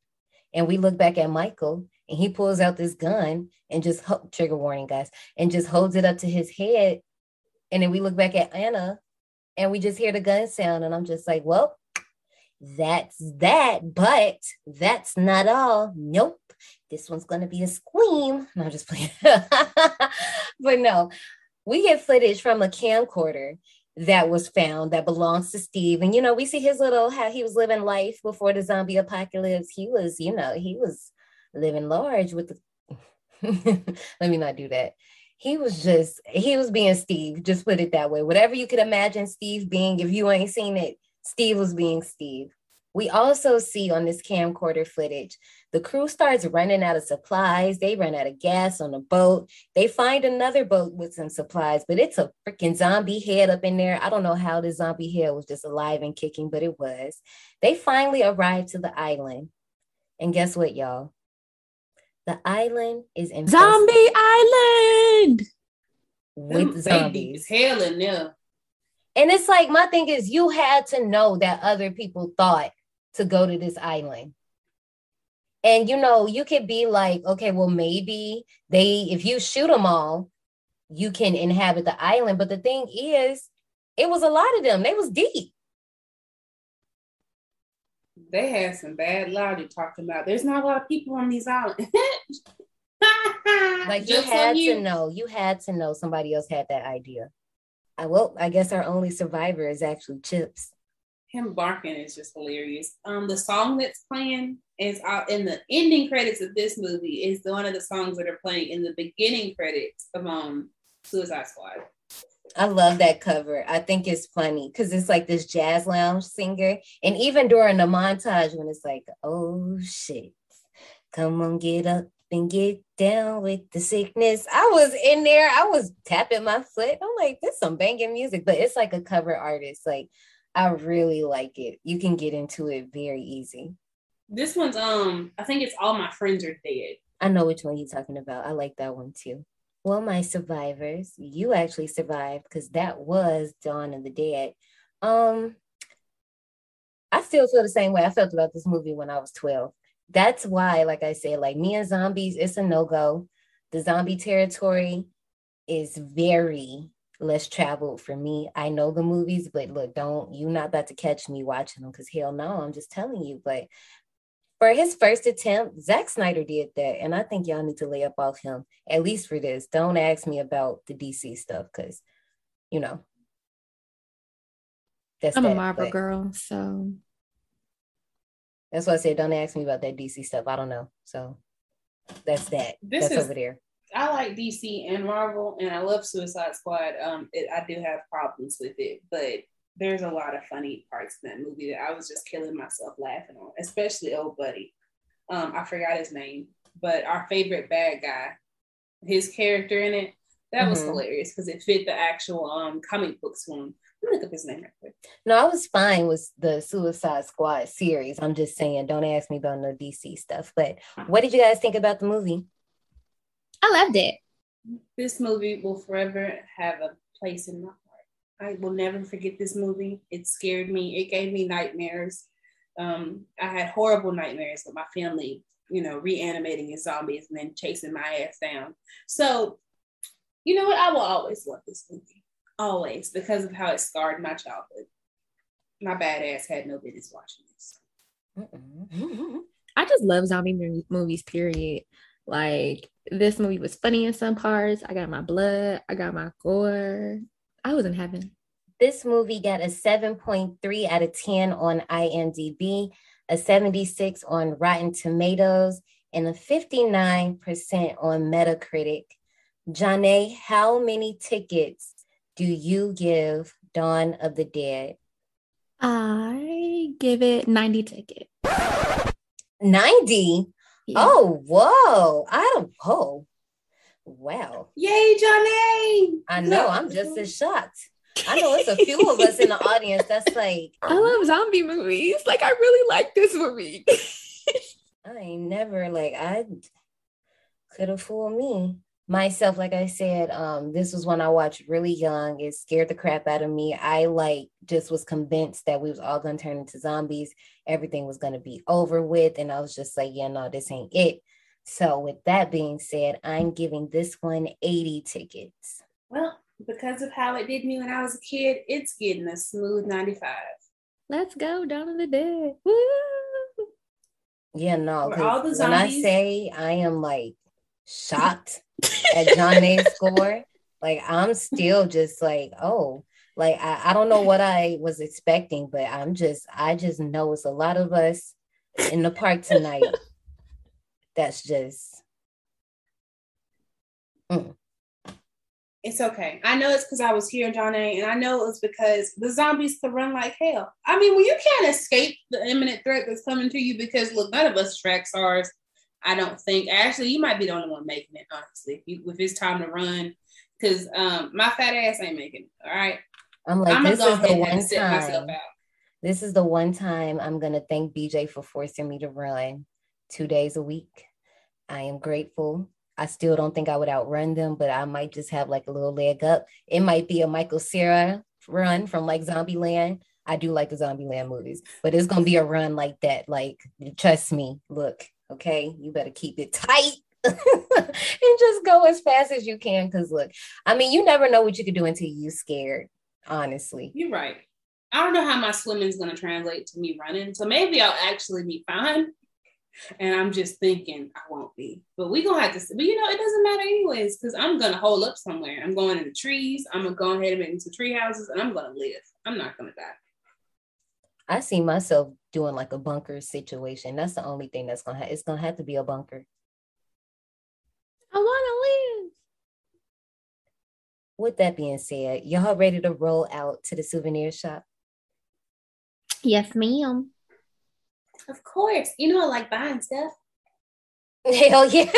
And we look back at Michael and he pulls out this gun and just trigger warning, guys, and just holds it up to his head And then we look back at Ana and we just hear the gun sound. And I'm just like, well, that's that. But that's not all. Nope. This one's going to be a scream. No, I'm just playing. but no, we get footage from a camcorder that was found that belongs to Steve. And you know, we see his little how he was living life before the zombie apocalypse. He was, you know, he was living large with the let me not do that. He was just he was being Steve, just put it that way. Whatever you could imagine Steve being, if you ain't seen it, Steve was being Steve. We also see on this camcorder footage, the crew starts running out of supplies. They run out of gas on the boat. They find another boat with some supplies, but it's a freaking zombie head up in there. I don't know how the zombie head was just alive and kicking, but it was. They finally arrive to the island. And guess what, y'all? The island is in Zombie Island with zombies. Hell in there. And it's like my thing is you had to know that other people thought to go to this island. And you know, you could be like, okay, well, maybe they, if you shoot them all, you can inhabit the island. But the thing is, it was a lot of them. They was deep. They had some bad logic talking about there's not a lot of people on these islands. like you had you. to know, you had to know somebody else had that idea. I well, I guess our only survivor is actually Chips him barking is just hilarious. Um, the song that's playing is out in the ending credits of this movie is one of the songs that are playing in the beginning credits of um Suicide Squad. I love that cover. I think it's funny because it's like this jazz lounge singer, and even during the montage when it's like, "Oh shit, come on, get up and get down with the sickness." I was in there. I was tapping my foot. I'm like, "This some banging music," but it's like a cover artist. Like I really like it. You can get into it very easy. This one's um, I think it's all my friends are dead. I know which one you're talking about. I like that one too. Well, my survivors, you actually survived because that was Dawn of the Dead. Um, I still feel the same way I felt about this movie when I was 12. That's why, like I said, like me and zombies, it's a no-go. The zombie territory is very less traveled for me. I know the movies, but look, don't you not about to catch me watching them because hell no, I'm just telling you. But for his first attempt, Zack Snyder did that, and I think y'all need to lay up off him at least for this. Don't ask me about the DC stuff because, you know, that's I'm that, a Marvel girl, so that's why I said don't ask me about that DC stuff. I don't know, so that's that. This that's is, over there. I like DC and Marvel, and I love Suicide Squad. Um, it, I do have problems with it, but there's a lot of funny parts in that movie that I was just killing myself laughing on, especially old buddy. Um, I forgot his name, but our favorite bad guy, his character in it, that mm-hmm. was hilarious because it fit the actual um comic books one. Look up his name right quick. No, I was fine with the Suicide Squad series. I'm just saying, don't ask me about no DC stuff. But what did you guys think about the movie? I loved it. This movie will forever have a place in my heart. I will never forget this movie. It scared me. It gave me nightmares. Um, I had horrible nightmares with my family, you know, reanimating as zombies and then chasing my ass down. So, you know what? I will always love this movie. Always, because of how it scarred my childhood. My badass had no business watching this. I just love zombie movies, period. Like this movie was funny in some parts. I got my blood, I got my gore. I was in heaven. This movie got a 7.3 out of 10 on IMDb, a 76 on Rotten Tomatoes, and a 59% on Metacritic. Janae, how many tickets do you give Dawn of the Dead? I give it 90 tickets. 90? Yeah. Oh, whoa. I don't, oh, wow. Yay, Johnny. I know. I'm just as shocked. I know it's a few of us in the audience that's like, I love zombie movies. Like, I really like this movie. I never, like, I could have fooled me myself like i said um this was one i watched really young it scared the crap out of me i like just was convinced that we was all gonna turn into zombies everything was gonna be over with and i was just like yeah no this ain't it so with that being said i'm giving this one 80 tickets well because of how it did me when I was a kid, it's getting a smooth 95. Let's go Dawn of the Dead. Woo! Yeah, no. All the When I say I am like shocked at Janae's score, like I'm still just like, oh, like I, I don't know what I was expecting, but I'm just I just know it's a lot of us in the park tonight. That's just mm. It's okay. I know it's because I was here, Johnny, and I know it was because the zombies could run like hell. I mean, when you can't escape the imminent threat that's coming to you, because look, none of us track stars. I don't think. Actually, you might be the only one making it, honestly, if, you, if it's time to run. Because um, my fat ass ain't making it. All right. I'm like, I'ma this is the one time. out. This is the one time I'm gonna thank BJ for forcing me to run two days a week. I am grateful. I still don't think I would outrun them, but I might just have like a little leg up. It might be a Michael Cera run from like Zombieland. I do like the Zombieland movies, but it's gonna be a run like that. Like, trust me. Look, okay, you better keep it tight. and just go as fast as you can. Cause look, I mean, you never know what you could do until you're scared, honestly. You're right. I don't know how my swimming's going to translate to me running. So maybe I'll actually be fine. And I'm just thinking I won't be. But we're going to have to, but you know, it doesn't matter anyways, because I'm going to hole up somewhere. I'm going in the trees. I'm going to go ahead and make into tree houses and I'm going to live. I'm not going to die. I see myself doing like a bunker situation. That's the only thing that's gonna ha- it's gonna have to be a bunker. I want to live. With that being said, y'all ready to roll out to the souvenir shop? Yes, ma'am. Of course. You know, I like buying stuff. Hell yeah.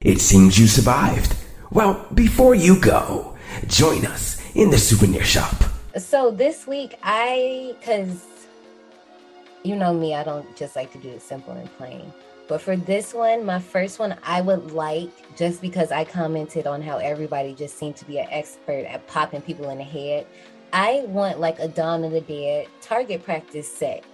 It seems you survived. Well, before you go, join us in the souvenir shop. So this week I cause you know me, I don't just like to do it simple and plain. But for this one, my first one, I would like just because I commented on how everybody just seemed to be an expert at popping people in the head. I want like a Dawn of the Dead target practice set.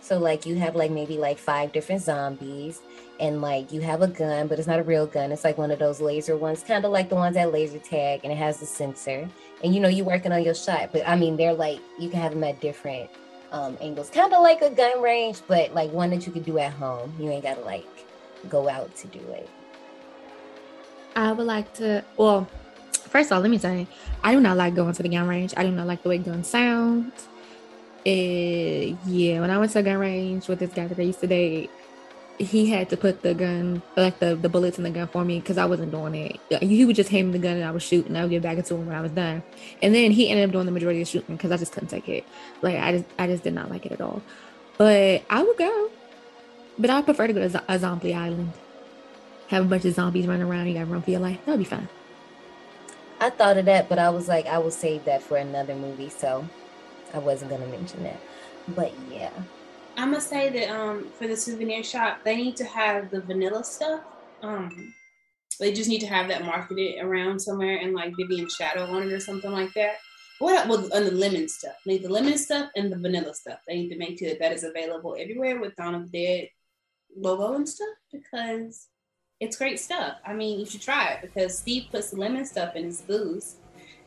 So like you have like maybe like five different zombies and like you have a gun, but it's not a real gun. It's like one of those laser ones, kind of like the ones that laser tag and it has the sensor. And you know, you're working on your shot, but I mean, they're like you can have them at different um, angles, kind of like a gun range, but like one that you could do at home. You ain't gotta like go out to do it. I would like to. Well, first of all, let me say, I do not like going to the gun range. I do not like the way guns sound. Eh, yeah, when I went to the gun range with this guy that I used to date, he had to put the gun, like the, the bullets in the gun for me because I wasn't doing it. He would just hand me the gun and I would shoot and I would get back into him when I was done. And then he ended up doing the majority of shooting because I just couldn't take it. Like I just I just did not like it at all. But I would go. But I prefer to go to a zombie island. Have a bunch of zombies running around. You got to run for your life. That'll be fun. I thought of that, but I was like, I will save that for another movie, so I wasn't gonna mention that. But yeah. I'm gonna say that um for the souvenir shop, they need to have the vanilla stuff. Um, they just need to have that marketed around somewhere and like Vivian Shadow on it or something like that. What well, on the lemon stuff? They need the lemon stuff and the vanilla stuff. They need to make sure that that is available everywhere with Dawn of the Dead logo and stuff because it's great stuff. I mean, you should try it because Steve puts the lemon stuff in his booze,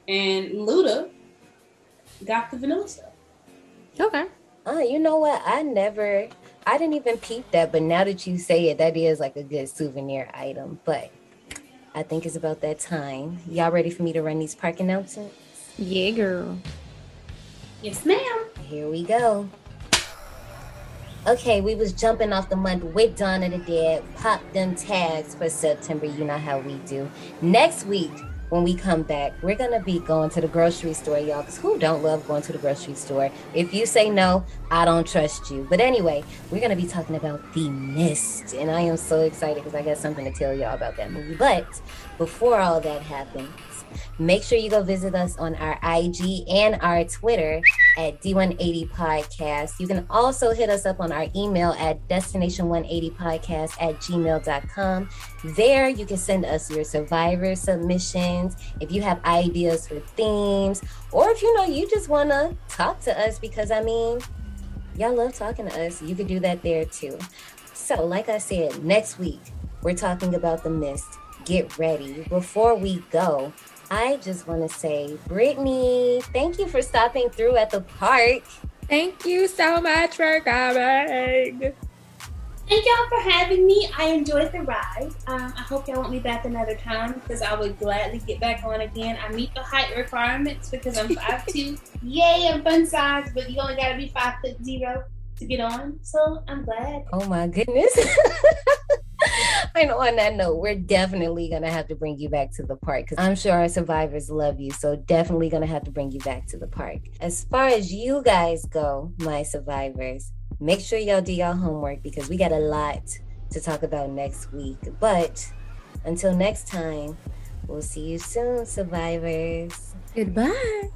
and Luda got the vanilla stuff. Okay. Oh, you know what? I never, I didn't even peep that, but now that you say it, that is like a good souvenir item. But I think it's about that time. Y'all ready for me to run these park announcements? Yeah, girl. Yes, ma'am. Here we go. Okay, we was jumping off the month with Dawn of the Dead. Pop them tags for September. You know how we do. Next week, when we come back, we're gonna be going to the grocery store, y'all. Cause who don't love going to the grocery store? If you say no, I don't trust you. But anyway, we're gonna be talking about The Mist, and I am so excited because I got something to tell y'all about that movie. But before all that happens, make sure you go visit us on our IG and our Twitter at D180 Podcast. You can also hit us up on our email at destination180podcast at gmail.com. There, you can send us your survivor submissions. If you have ideas for themes, or if you know you just want to talk to us, because I mean, y'all love talking to us, you could do that there too. So, like I said, next week, we're talking about The Mist. get ready, before we go, I just want to say, Brittney, thank you for stopping through at the park. Thank you so much for coming. Thank y'all for having me. I enjoyed the ride. Um, I hope y'all want me back another time because I would gladly get back on again. I meet the height requirements because I'm 5'2". Yay, I'm fun size, but you only got to be 5 foot zero to get on. So I'm glad. Oh my goodness. I know on that note, we're definitely gonna have to bring you back to the park because I'm sure our survivors love you. So definitely gonna have to bring you back to the park. As far as you guys go, my survivors, make sure y'all do y'all homework because we got a lot to talk about next week. But until next time, we'll see you soon, survivors. Goodbye.